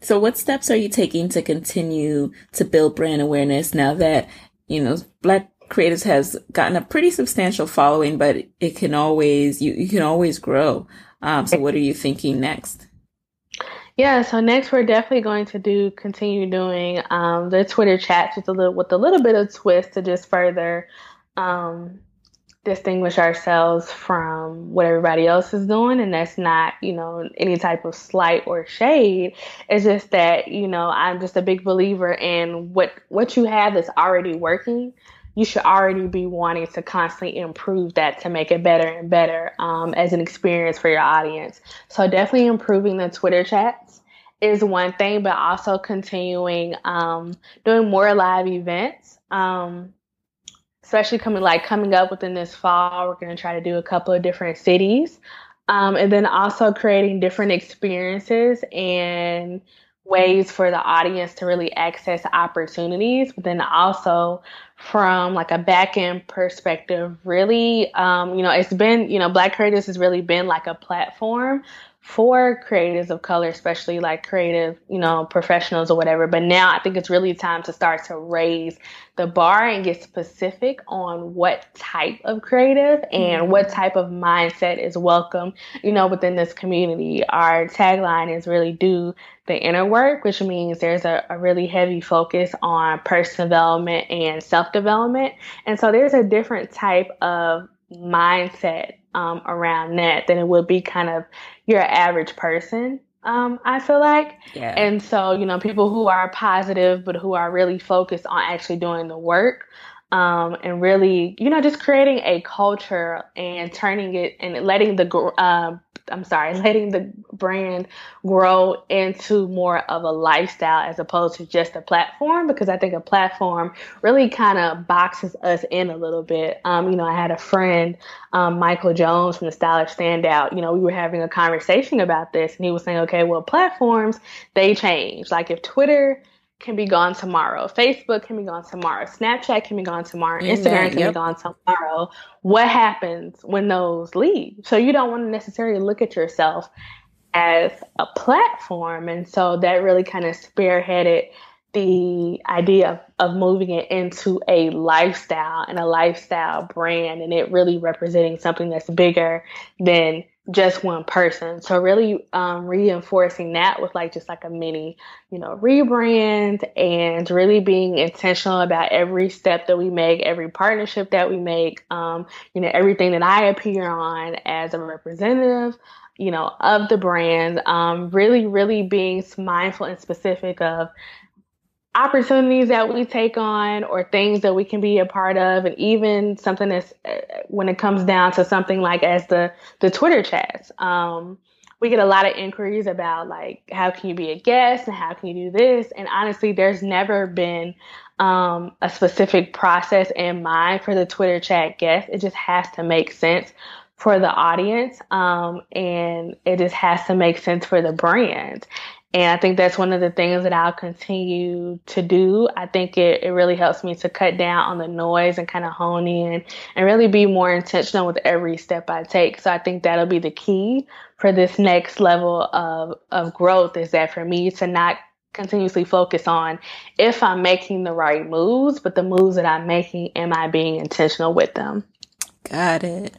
So what steps are you taking to continue to build brand awareness now that, you know, black creatives has gotten a pretty substantial following, but it can always, you, you can always grow. Um, so what are you thinking next? Yeah, so next we're definitely going to do continue doing um, the Twitter chats with a little with a little bit of twist to just further um, distinguish ourselves from what everybody else is doing, and that's not you know any type of slight or shade. It's just that you know I'm just a big believer in what what you have that's already working you should already be wanting to constantly improve that to make it better and better um, as an experience for your audience. So definitely improving the Twitter chats is one thing, but also continuing um, doing more live events. Um, especially coming like coming up within this fall, we're going to try to do a couple of different cities Um, and then also creating different experiences and ways for the audience to really access opportunities, but then also from like a back end perspective, really, um, you know, it's been, you know, Black Creatives has really been like a platform for creatives of color, especially like creative, you know, professionals or whatever. But now I think it's really time to start to raise the bar and get specific on what type of creative and mm-hmm. what type of mindset is welcome, you know, within this community. Our tagline is really do the inner work, which means there's a, a really heavy focus on personal development and self development. And so there's a different type of mindset um, around that than it would be kind of your average person. Um, I feel like. Yeah. And so, you know, people who are positive, but who are really focused on actually doing the work um, and really, you know, just creating a culture and turning it and letting the uh, I'm sorry, letting the brand grow into more of a lifestyle as opposed to just a platform because I think a platform really kind of boxes us in a little bit. Um, you know, I had a friend, um, Michael Jones from the Stylish Standout, you know, we were having a conversation about this and he was saying, okay, well, platforms, they change. Like if Twitter, can be gone tomorrow. Facebook can be gone tomorrow. Snapchat can be gone tomorrow. Instagram can yep. be gone tomorrow. What happens when those leave? So you don't want to necessarily look at yourself as a platform. And so that really kind of spearheaded the idea of, of moving it into a lifestyle and a lifestyle brand and it really representing something that's bigger than just one person. So really um, reinforcing that with like just like a mini, you know, rebrand and really being intentional about every step that we make, every partnership that we make, um, you know, everything that I appear on as a representative, you know, of the brand, um, really, really being mindful and specific of opportunities that we take on or things that we can be a part of and even something that's uh, when it comes down to something like as the the twitter chats um, we get a lot of inquiries about like how can you be a guest and how can you do this? And honestly there's never been um, a specific process in mind for the twitter chat guest it just has to make sense for the audience um, and it just has to make sense for the brand and I think that's one of the things that I'll continue to do. I think it, it really helps me to cut down on the noise and kind of hone in and really be more intentional with every step I take. So I think that'll be the key for this next level of, of growth is that for me to not continuously focus on if I'm making the right moves, but the moves that I'm making, am I being intentional with them? Got it.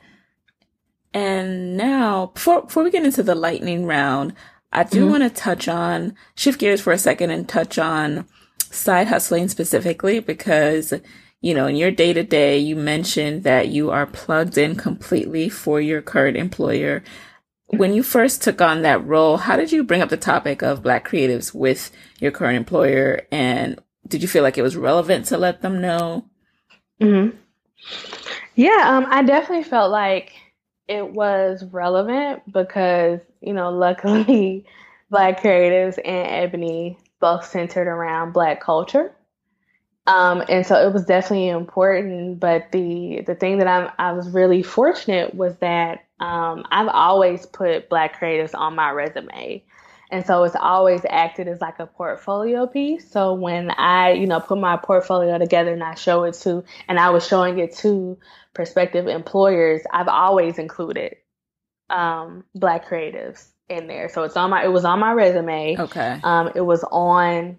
And now, before, before we get into the lightning round, I do mm-hmm. want to touch on, shift gears for a second and touch on side hustling specifically because, you know, in your day to day, you mentioned that you are plugged in completely for your current employer. When you first took on that role, how did you bring up the topic of Black creatives with your current employer? And did you feel like it was relevant to let them know? hmm Yeah, um, I definitely felt like it was relevant because, you know, luckily Black creatives and Ebony both centered around Black culture. Um, and so it was definitely important. But the the thing that I'm I was really fortunate was that um, I've always put Black creatives on my resume. And so it's always acted as like a portfolio piece. So when I, you know, put my portfolio together and I show it to, and I was showing it to prospective employers, I've always included um, Black creatives in there. So it's on my, it was on my resume. Okay. Um, it was on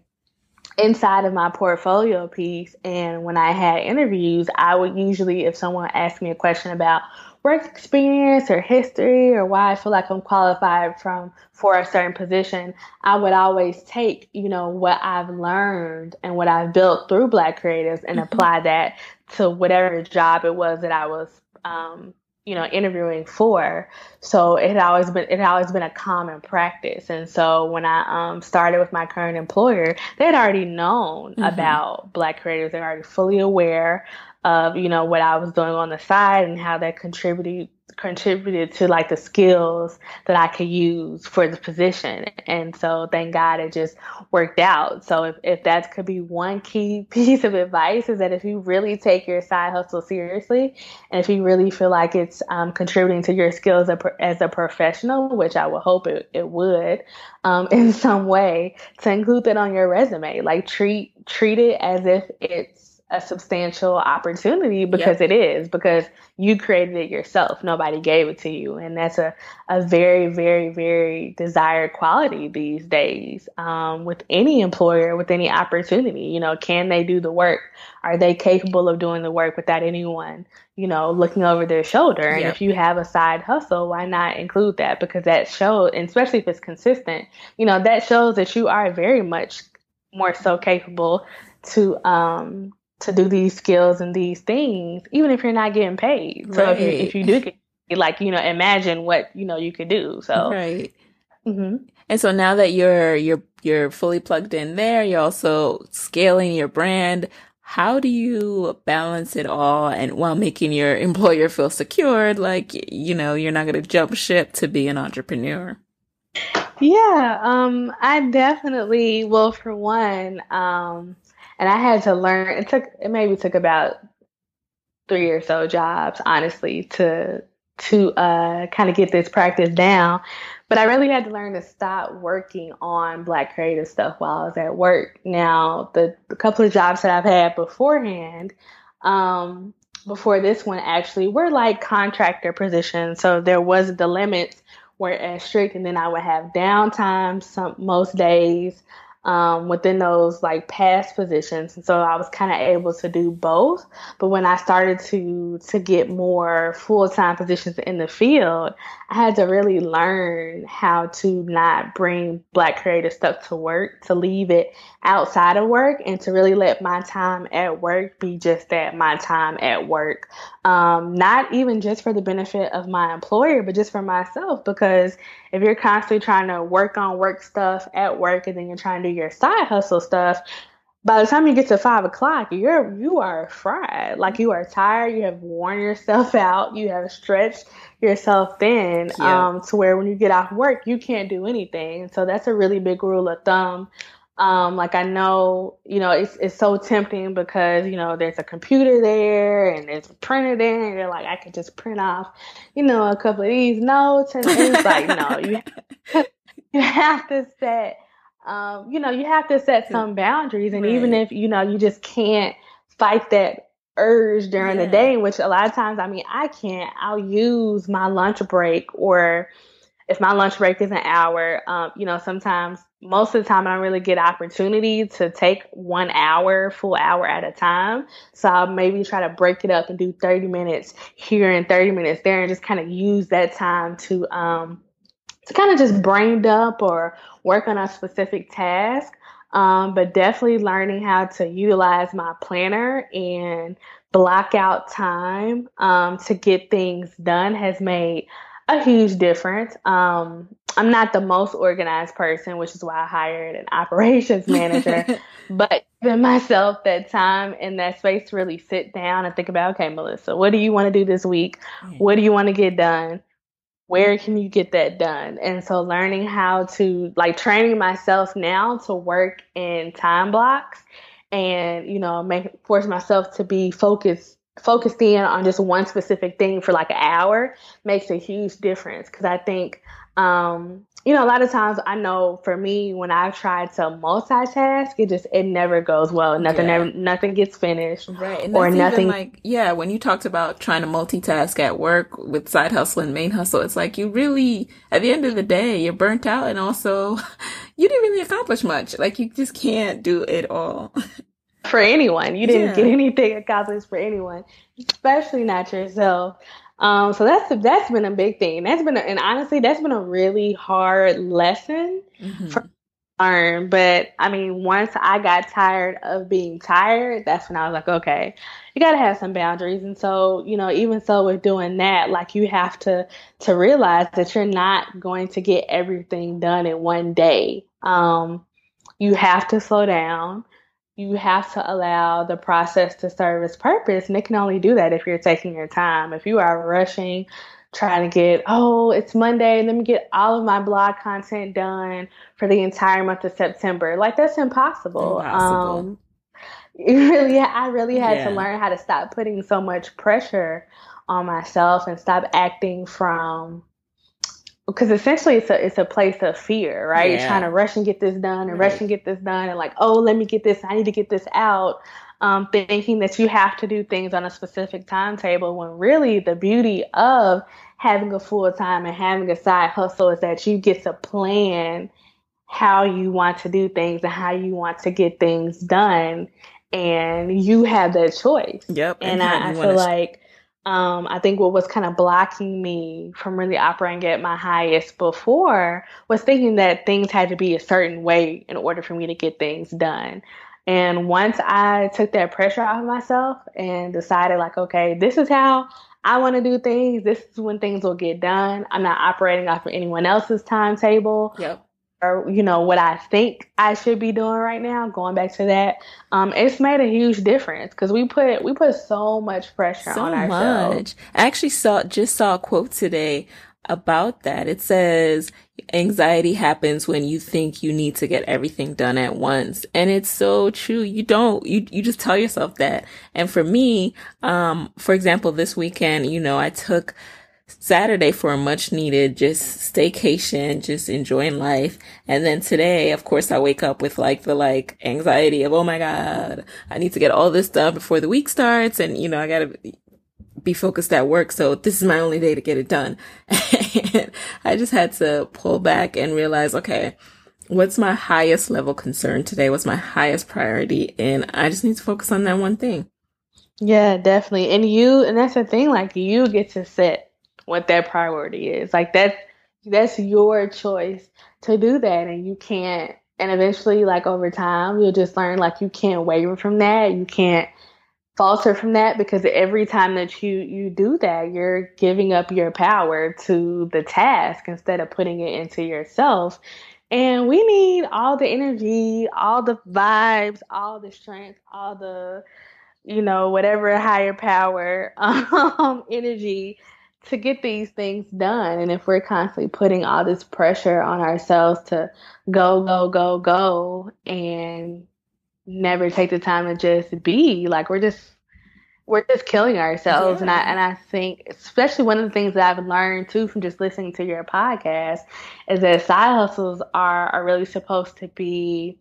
inside of my portfolio piece. And when I had interviews, I would usually, if someone asked me a question about work experience or history or why I feel like I'm qualified from for a certain position, I would always take, you know, what I've learned and what I've built through Black creatives and mm-hmm. apply that to whatever job it was that I was um, you know interviewing for so it had always been it had always been a common practice and so when i um, started with my current employer they had already known mm-hmm. about black creatives they're already fully aware of you know what I was doing on the side and how that contributed contributed to like the skills that I could use for the position. And so thank God it just worked out. So if, if that could be one key piece of advice is that if you really take your side hustle seriously and if you really feel like it's um, contributing to your skills as a professional, which I would hope it, it would um, in some way to include that on your resume, like treat, treat it as if it's a substantial opportunity because yep. it is because you created it yourself. Nobody gave it to you. And that's a, a very very very desired quality these days um, with any employer with any opportunity. You know can they do the work? Are they capable of doing the work without anyone you know looking over their shoulder? And yep. if you have a side hustle why not include that? Because that shows especially if it's consistent you know that shows that you are very much more so capable to um to do these skills and these things, even if you're not getting paid. So if you if you do get like you know imagine what you know you could do. So right. Mm-hmm. And so now that you're you're you're fully plugged in there, you're also scaling your brand. How do you balance it all and while making your employer feel secured? Like you know you're not going to jump ship to be an entrepreneur. Yeah, um, I definitely. Well, for one, um, and I had to learn. It took it maybe took about three or so jobs, honestly, to to uh, kind of get this practice down. But I really had to learn to stop working on Black creative stuff while I was at work. Now, the, the couple of jobs that I've had beforehand, um, before this one actually, were like contractor positions. So there was the limits were as strict, and then I would have downtime some most days um, within those like past positions. And so I was kind of able to do both. But when I started to to get more full time positions in the field, I had to really learn how to not bring Black creative stuff to work, to leave it outside of work, and to really let my time at work be just that my time at work. Um, not even just for the benefit of my employer, but just for myself. Because if you're constantly trying to work on work stuff at work and then you're trying to do your side hustle stuff, by the time you get to five o'clock, you're you are fried. Like you are tired. You have worn yourself out. You have stretched yourself thin yeah. um, to where when you get off work, you can't do anything. So that's a really big rule of thumb um, like I know, you know, it's it's so tempting because you know there's a computer there and there's a printer there, and you're like, I could just print off, you know, a couple of these notes, and it's like, no, you you have to set, um, you know, you have to set some boundaries, and right. even if you know you just can't fight that urge during yeah. the day, which a lot of times, I mean, I can't. I'll use my lunch break or if my lunch break is an hour, um, you know, sometimes most of the time I don't really get opportunity to take one hour, full hour at a time. So I'll maybe try to break it up and do 30 minutes here and 30 minutes there and just kind of use that time to um to kind of just brain dump or work on a specific task. Um, but definitely learning how to utilize my planner and block out time um, to get things done has made a huge difference. Um, I'm not the most organized person, which is why I hired an operations manager. but giving myself that time and that space to really sit down and think about, okay, Melissa, what do you want to do this week? What do you want to get done? Where can you get that done? And so learning how to like training myself now to work in time blocks and, you know, make force myself to be focused focused in on just one specific thing for like an hour makes a huge difference because I think um, you know, a lot of times I know for me when I've tried to multitask, it just it never goes well. Nothing yeah. never, nothing gets finished. Right. Or nothing like yeah, when you talked about trying to multitask at work with side hustle and main hustle, it's like you really at the end of the day, you're burnt out and also you didn't really accomplish much. Like you just can't do it all. for anyone. You didn't yeah. get anything accomplished for anyone, especially not yourself. Um, so that's that's been a big thing. That's been a, and honestly, that's been a really hard lesson mm-hmm. for learn. But I mean, once I got tired of being tired, that's when I was like, okay, you got to have some boundaries. And so, you know, even so with doing that, like you have to to realize that you're not going to get everything done in one day. Um, you have to slow down you have to allow the process to serve its purpose. And it can only do that if you're taking your time. If you are rushing, trying to get, oh, it's Monday, let me get all of my blog content done for the entire month of September. Like that's impossible. impossible. Um, really, I really had yeah. to learn how to stop putting so much pressure on myself and stop acting from because essentially it's a it's a place of fear, right? Yeah. You're trying to rush and get this done and right. rush and get this done and like, oh, let me get this, I need to get this out. Um, thinking that you have to do things on a specific timetable when really the beauty of having a full time and having a side hustle is that you get to plan how you want to do things and how you want to get things done and you have that choice. Yep. And, and I, I feel like um, I think what was kind of blocking me from really operating at my highest before was thinking that things had to be a certain way in order for me to get things done. And once I took that pressure off of myself and decided, like, okay, this is how I want to do things, this is when things will get done. I'm not operating off of anyone else's timetable. Yep you know what I think I should be doing right now, going back to that, um, it's made a huge difference because we put we put so much pressure so on ourselves. Much. I actually saw just saw a quote today about that. It says anxiety happens when you think you need to get everything done at once. And it's so true. You don't, you, you just tell yourself that. And for me, um, for example, this weekend, you know, I took Saturday for a much needed just staycation, just enjoying life. And then today, of course, I wake up with like the like anxiety of, oh my God, I need to get all this done before the week starts. And, you know, I gotta be focused at work. So this is my only day to get it done. and I just had to pull back and realize, okay, what's my highest level concern today? What's my highest priority? And I just need to focus on that one thing. Yeah, definitely. And you, and that's the thing, like you get to set what that priority is. Like that's that's your choice to do that and you can't and eventually like over time you'll just learn like you can't waver from that. You can't falter from that because every time that you you do that you're giving up your power to the task instead of putting it into yourself and we need all the energy all the vibes all the strength all the you know whatever higher power um energy to get these things done. And if we're constantly putting all this pressure on ourselves to go, go, go, go, and never take the time to just be, like we're just we're just killing ourselves. Yeah. And I and I think especially one of the things that I've learned too from just listening to your podcast is that side hustles are are really supposed to be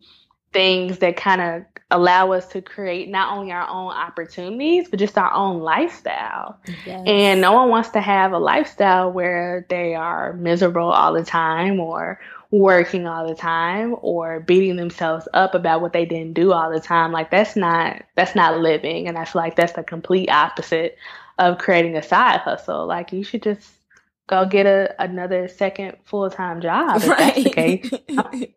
things that kind of allow us to create not only our own opportunities, but just our own lifestyle. Yes. And no one wants to have a lifestyle where they are miserable all the time or working all the time or beating themselves up about what they didn't do all the time. Like that's not that's not living. And I feel like that's the complete opposite of creating a side hustle. Like you should just go get a another second full time job right.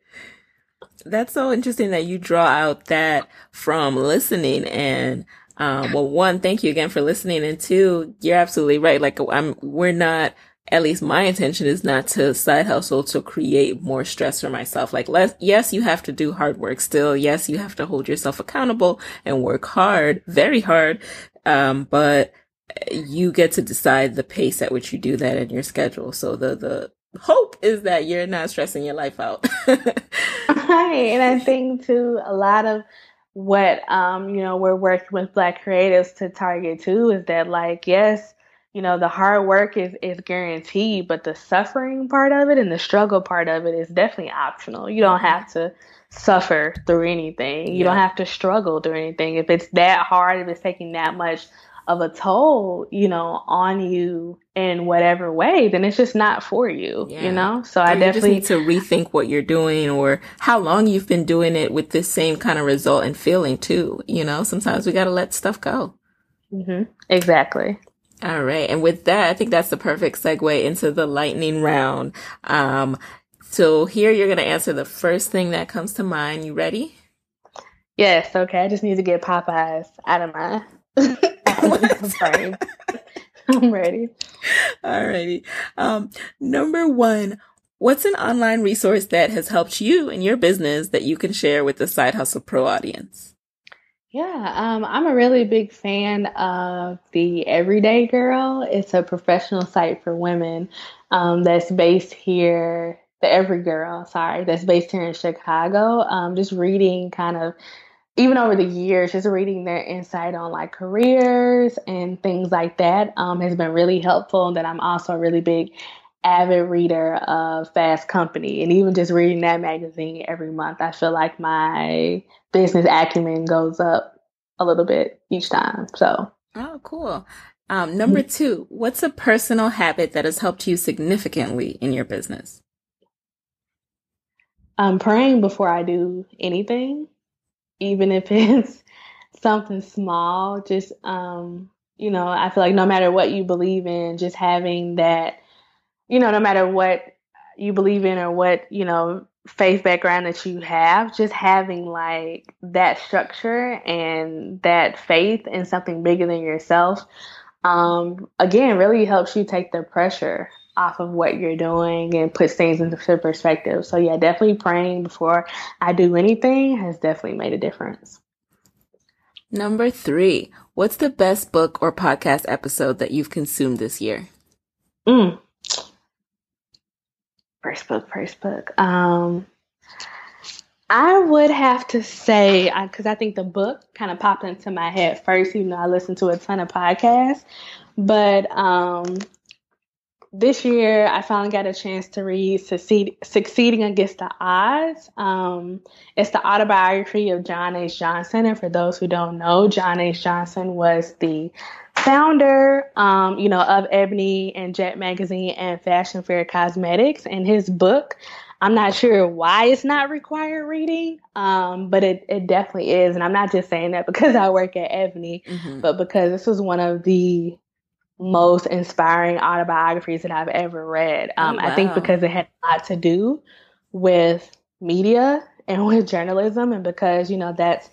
that's so interesting that you draw out that from listening and um, well, one, thank you again for listening. And two, you're absolutely right. Like I'm, we're not, at least my intention is not to side hustle to create more stress for myself. Like, less, yes, you have to do hard work still. Yes, you have to hold yourself accountable and work hard, very hard. Um, but you get to decide the pace at which you do that in your schedule. So the, the, hope is that you're not stressing your life out. right. And I think too, a lot of what um, you know, we're working with black creatives to target too is that like, yes, you know, the hard work is is guaranteed, but the suffering part of it and the struggle part of it is definitely optional. You don't have to suffer through anything. You yeah. don't have to struggle through anything. If it's that hard, if it's taking that much of a toll, you know, on you in whatever way, then it's just not for you, yeah. you know? So or I definitely need to rethink what you're doing or how long you've been doing it with this same kind of result and feeling too, you know? Sometimes we got to let stuff go. Mm-hmm. Exactly. All right. And with that, I think that's the perfect segue into the lightning round. Um, so here you're going to answer the first thing that comes to mind. You ready? Yes. Okay. I just need to get Popeyes out of my brain. I'm ready. Alrighty. Um, number one, what's an online resource that has helped you in your business that you can share with the Side Hustle Pro audience? Yeah, um, I'm a really big fan of the Everyday Girl. It's a professional site for women um, that's based here. The Every Girl, sorry, that's based here in Chicago. Um, just reading kind of even over the years, just reading their insight on like careers and things like that um, has been really helpful. And then I'm also a really big avid reader of Fast Company, and even just reading that magazine every month, I feel like my business acumen goes up a little bit each time. So, oh, cool. Um, number two, what's a personal habit that has helped you significantly in your business? I'm praying before I do anything, even if it's something small. Just, um, you know, I feel like no matter what you believe in, just having that, you know, no matter what you believe in or what, you know, faith background that you have, just having like that structure and that faith in something bigger than yourself, um, again, really helps you take the pressure off of what you're doing and puts things into perspective. So yeah, definitely praying before I do anything has definitely made a difference. Number three, what's the best book or podcast episode that you've consumed this year? Mm. First book, first book. Um, I would have to say, because I, I think the book kind of popped into my head first, even though I listened to a ton of podcasts. But um, this year, I finally got a chance to read Succeed, Succeeding Against the Odds. Um, it's the autobiography of John H. Johnson. And for those who don't know, John H. Johnson was the founder, um, you know, of Ebony and Jet Magazine and Fashion Fair Cosmetics. And his book, I'm not sure why it's not required reading, um, but it, it definitely is. And I'm not just saying that because I work at Ebony, mm-hmm. but because this was one of the most inspiring autobiographies that I've ever read. Um, oh, wow. I think because it had a lot to do with media and with journalism, and because, you know, that's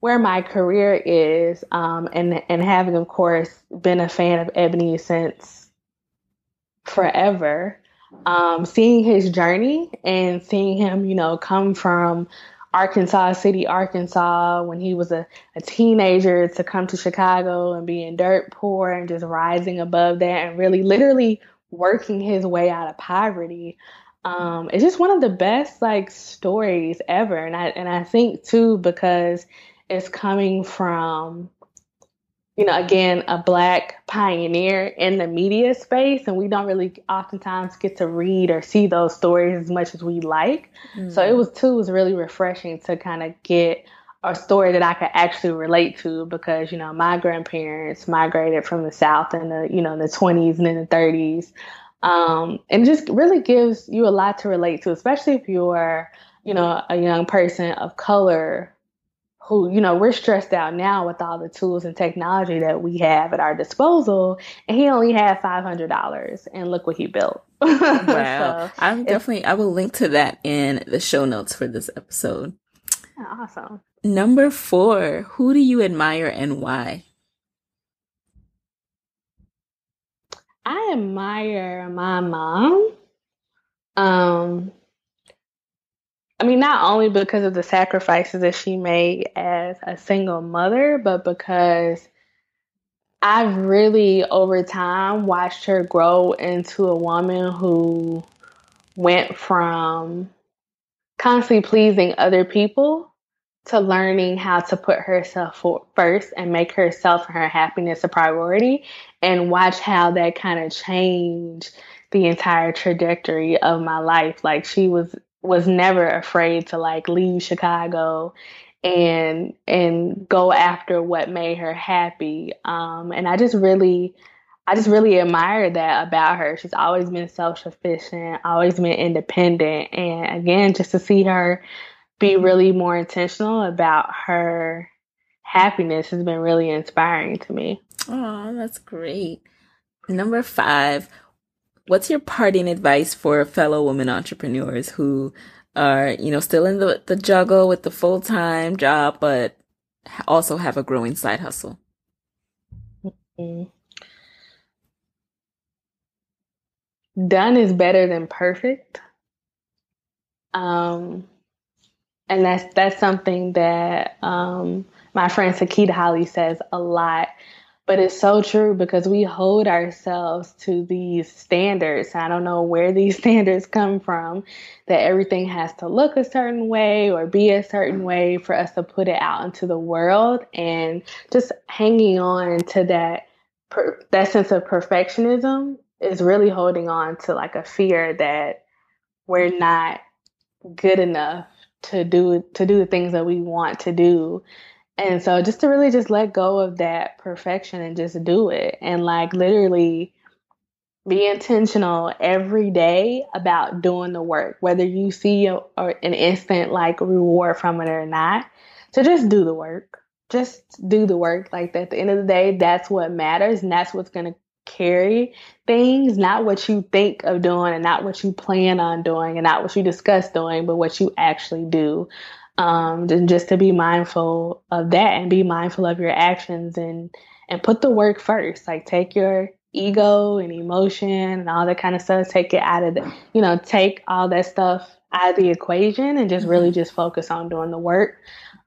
where my career is, um, and and having, of course, been a fan of Ebony since forever, um, seeing his journey and seeing him, you know, come from Arkansas City, Arkansas, when he was a, a teenager to come to Chicago and being dirt poor and just rising above that and really literally working his way out of poverty. Um, it's just one of the best like stories ever. And I and I think too because it's coming from you know, again, a black pioneer in the media space, and we don't really oftentimes get to read or see those stories as much as we like. Mm. So it was too was really refreshing to kind of get a story that I could actually relate to because you know my grandparents migrated from the South in the you know in the 20s and in the 30s, um, and just really gives you a lot to relate to, especially if you're you know a young person of color who, you know, we're stressed out now with all the tools and technology that we have at our disposal. And he only had $500 and look what he built. wow. so I'm definitely, I will link to that in the show notes for this episode. Awesome. Number four, who do you admire and why? I admire my mom. Um, I mean, not only because of the sacrifices that she made as a single mother, but because I've really, over time, watched her grow into a woman who went from constantly pleasing other people to learning how to put herself first and make herself and her happiness a priority, and watch how that kind of changed the entire trajectory of my life. Like, she was was never afraid to like leave Chicago and and go after what made her happy. Um, and I just really I just really admire that about her. She's always been self sufficient, always been independent. And again, just to see her be really more intentional about her happiness has been really inspiring to me. Oh, that's great. Number five, what's your parting advice for fellow women entrepreneurs who are, you know, still in the, the juggle with the full time job, but also have a growing side hustle? Mm-hmm. Done is better than perfect. Um, and that's that's something that um, my friend Sakita Holley says a lot. But it's so true because we hold ourselves to these standards. I don't know where these standards come from that everything has to look a certain way or be a certain way for us to put it out into the world and just hanging on to that per, that sense of perfectionism is really holding on to like a fear that we're not good enough to do to do the things that we want to do and so just to really just let go of that perfection and just do it. And like literally be intentional every day about doing the work whether you see a, an instant like reward from it or not so just do the work. Just do the work. Like at the end of the day that's what matters and that's what's going to carry things not what you think of doing and not what you plan on doing and not what you discuss doing but what you actually do um, and just to be mindful of that and be mindful of your actions and and put the work first. Like take your ego and emotion and all that kind of stuff, take it out of the, you know, take all that stuff out of the equation and just really mm-hmm. just focus on doing the work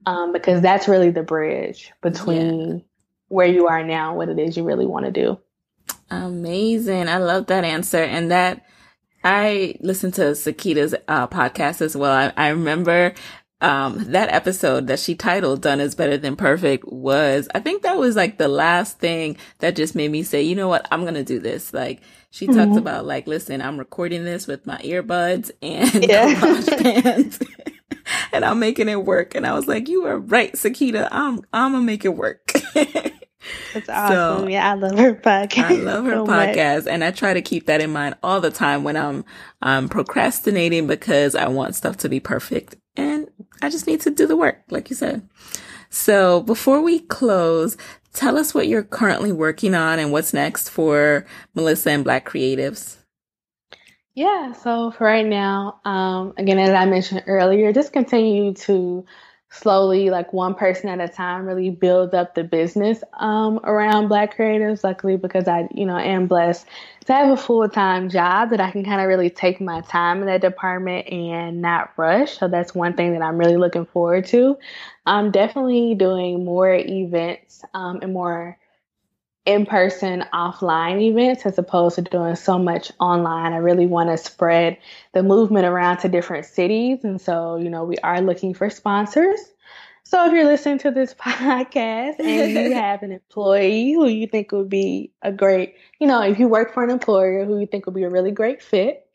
um, because that's really the bridge between yeah. where you are now, what it is you really want to do. Amazing. I love that answer. And that I listened to Sakita's uh, podcast as well. I, I remember um, that episode that she titled Done is Better Than Perfect was, I think that was like the last thing that just made me say, you know what, I'm going to do this. Like she mm-hmm. talks about like, listen, I'm recording this with my earbuds and yeah. bands and I'm making it work. And I was like, you are right, Sakita. I'm, I'm going to make it work. It's awesome. So, yeah, I love her podcast. I love her so podcast. Much. And I try to keep that in mind all the time when I'm I'm procrastinating because I want stuff to be perfect. And I just need to do the work, like you said. So before we close, tell us what you're currently working on and what's next for Melissa and Black Creatives. Yeah, so for right now, um, again, as I mentioned earlier, just continue to slowly, like one person at a time, really build up the business um, around Black creatives. Luckily, because I, you know, am blessed to have a full time job that I can kind of really take my time in that department and not rush. So that's one thing that I'm really looking forward to. I'm definitely doing more events um, and more in person, offline events as opposed to doing so much online. I really want to spread the movement around to different cities. And so, you know, we are looking for sponsors. So if you're listening to this podcast and you have an employee who you think would be a great, you know, if you work for an employer who you think would be a really great fit,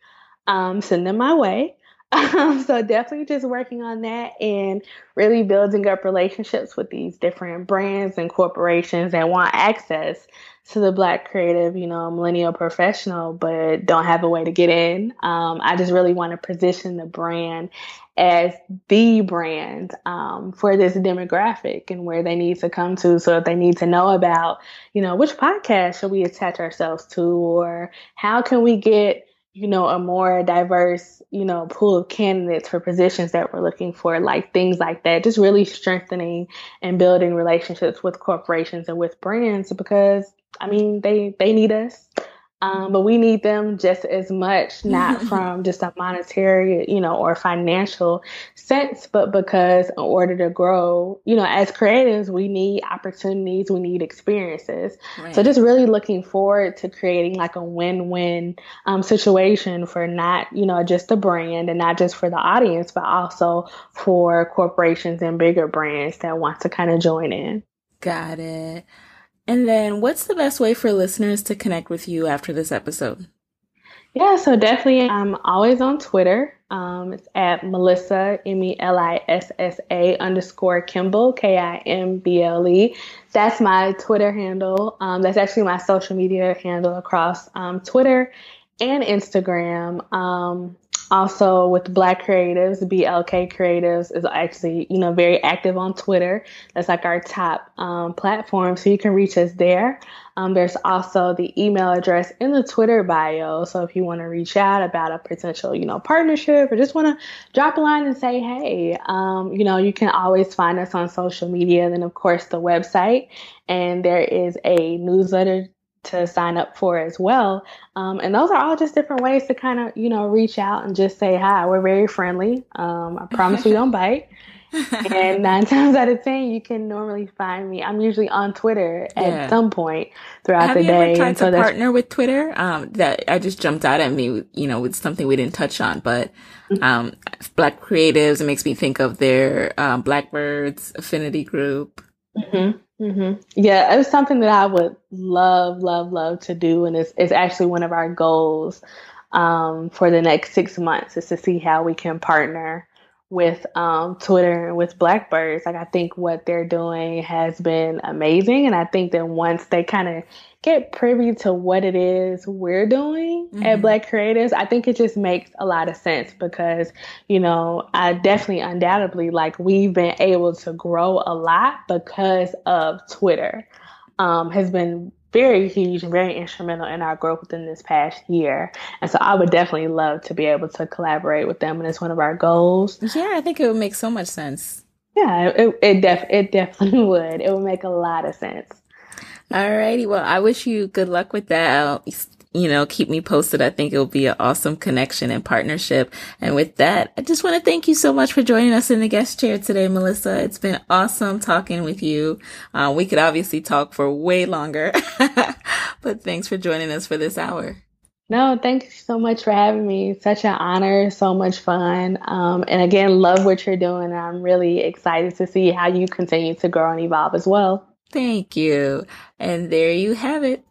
um, send them my way. Um, so definitely just working on that and really building up relationships with these different brands and corporations that want access to the black creative, you know, millennial professional, but don't have a way to get in. Um, I just really want to position the brand as the brand um, for this demographic and where they need to come to. So if they need to know about, you know, which podcast should we attach ourselves to, or how can we get you know, a more diverse, you know, pool of candidates for positions that we're looking for, like things like that. Just really strengthening and building relationships with corporations and with brands because I mean they they need us. Um, but we need them just as much, not from just a monetary, you know, or financial sense, but because in order to grow, you know, as creatives, we need opportunities, we need experiences. Right. So just really looking forward to creating like a win-win um, situation for not, you know, just the brand and not just for the audience, but also for corporations and bigger brands that want to kind of join in. Got it. And then, what's the best way for listeners to connect with you after this episode? Yeah, so definitely, I'm always on Twitter. Um, it's at Melissa M E L I S S A underscore Kimble K I M B L E. That's my Twitter handle. Um, that's actually my social media handle across um, Twitter and Instagram. Also with Black Creatives, BLK Creatives is actually, you know, very active on Twitter. That's like our top um, platform. So you can reach us there. Um, there's also the email address in the Twitter bio. So if you want to reach out about a potential, you know, partnership or just want to drop a line and say, hey, um, you know, you can always find us on social media. Then, of course, the website. And there is a newsletter to sign up for as well. Um, and those are all just different ways to kind of, you know, reach out and just say hi. We're very friendly. Um, I promise we don't bite. and nine times out of ten, you can normally find me. I'm usually on Twitter at yeah. some point throughout Have the day. Have you ever tried so to partner with Twitter? Um, that I just jumped out at me, you know, with something we didn't touch on, but mm-hmm. um, Black creatives. It makes me think of their um, Blackbirds affinity group. Mm-hmm. Mm-hmm. Yeah, it's something that I would love, love, love to do, and it's it's actually one of our goals um, for the next six months is to see how we can partner with um, Twitter and with Blackbirds. Like I think what they're doing has been amazing, and I think that once they kind of get privy to what it is we're doing mm-hmm. at Black Creatives, I think it just makes a lot of sense because you know I definitely, undoubtedly, like we've been able to grow a lot because of Twitter. Um, has been very huge and very instrumental in our growth within this past year. And so I would definitely love to be able to collaborate with them, and it's one of our goals. Yeah, I think it would make so much sense. Yeah, it it, def- it definitely would. It would make a lot of sense. Alrighty, well, I wish you good luck with that. You know, keep me posted. I think it'll be an awesome connection and partnership. And with that, I just want to thank you so much for joining us in the guest chair today, Melissa. It's been awesome talking with you. Uh, we could obviously talk for way longer, but thanks for joining us for this hour. No, thank you so much for having me. Such an honor, so much fun. Um, and again, love what you're doing. I'm really excited to see how you continue to grow and evolve as well. Thank you. And there you have it.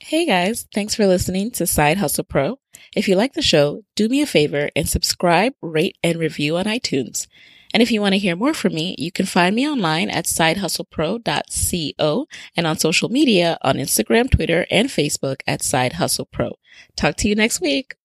Hey guys, thanks for listening to Side Hustle Pro. If you like the show, do me a favor and subscribe, rate, and review on iTunes. And if you want to hear more from me, you can find me online at sidehustlepro.co and on social media on Instagram, Twitter, and Facebook at Side Hustle Pro. Talk to you next week.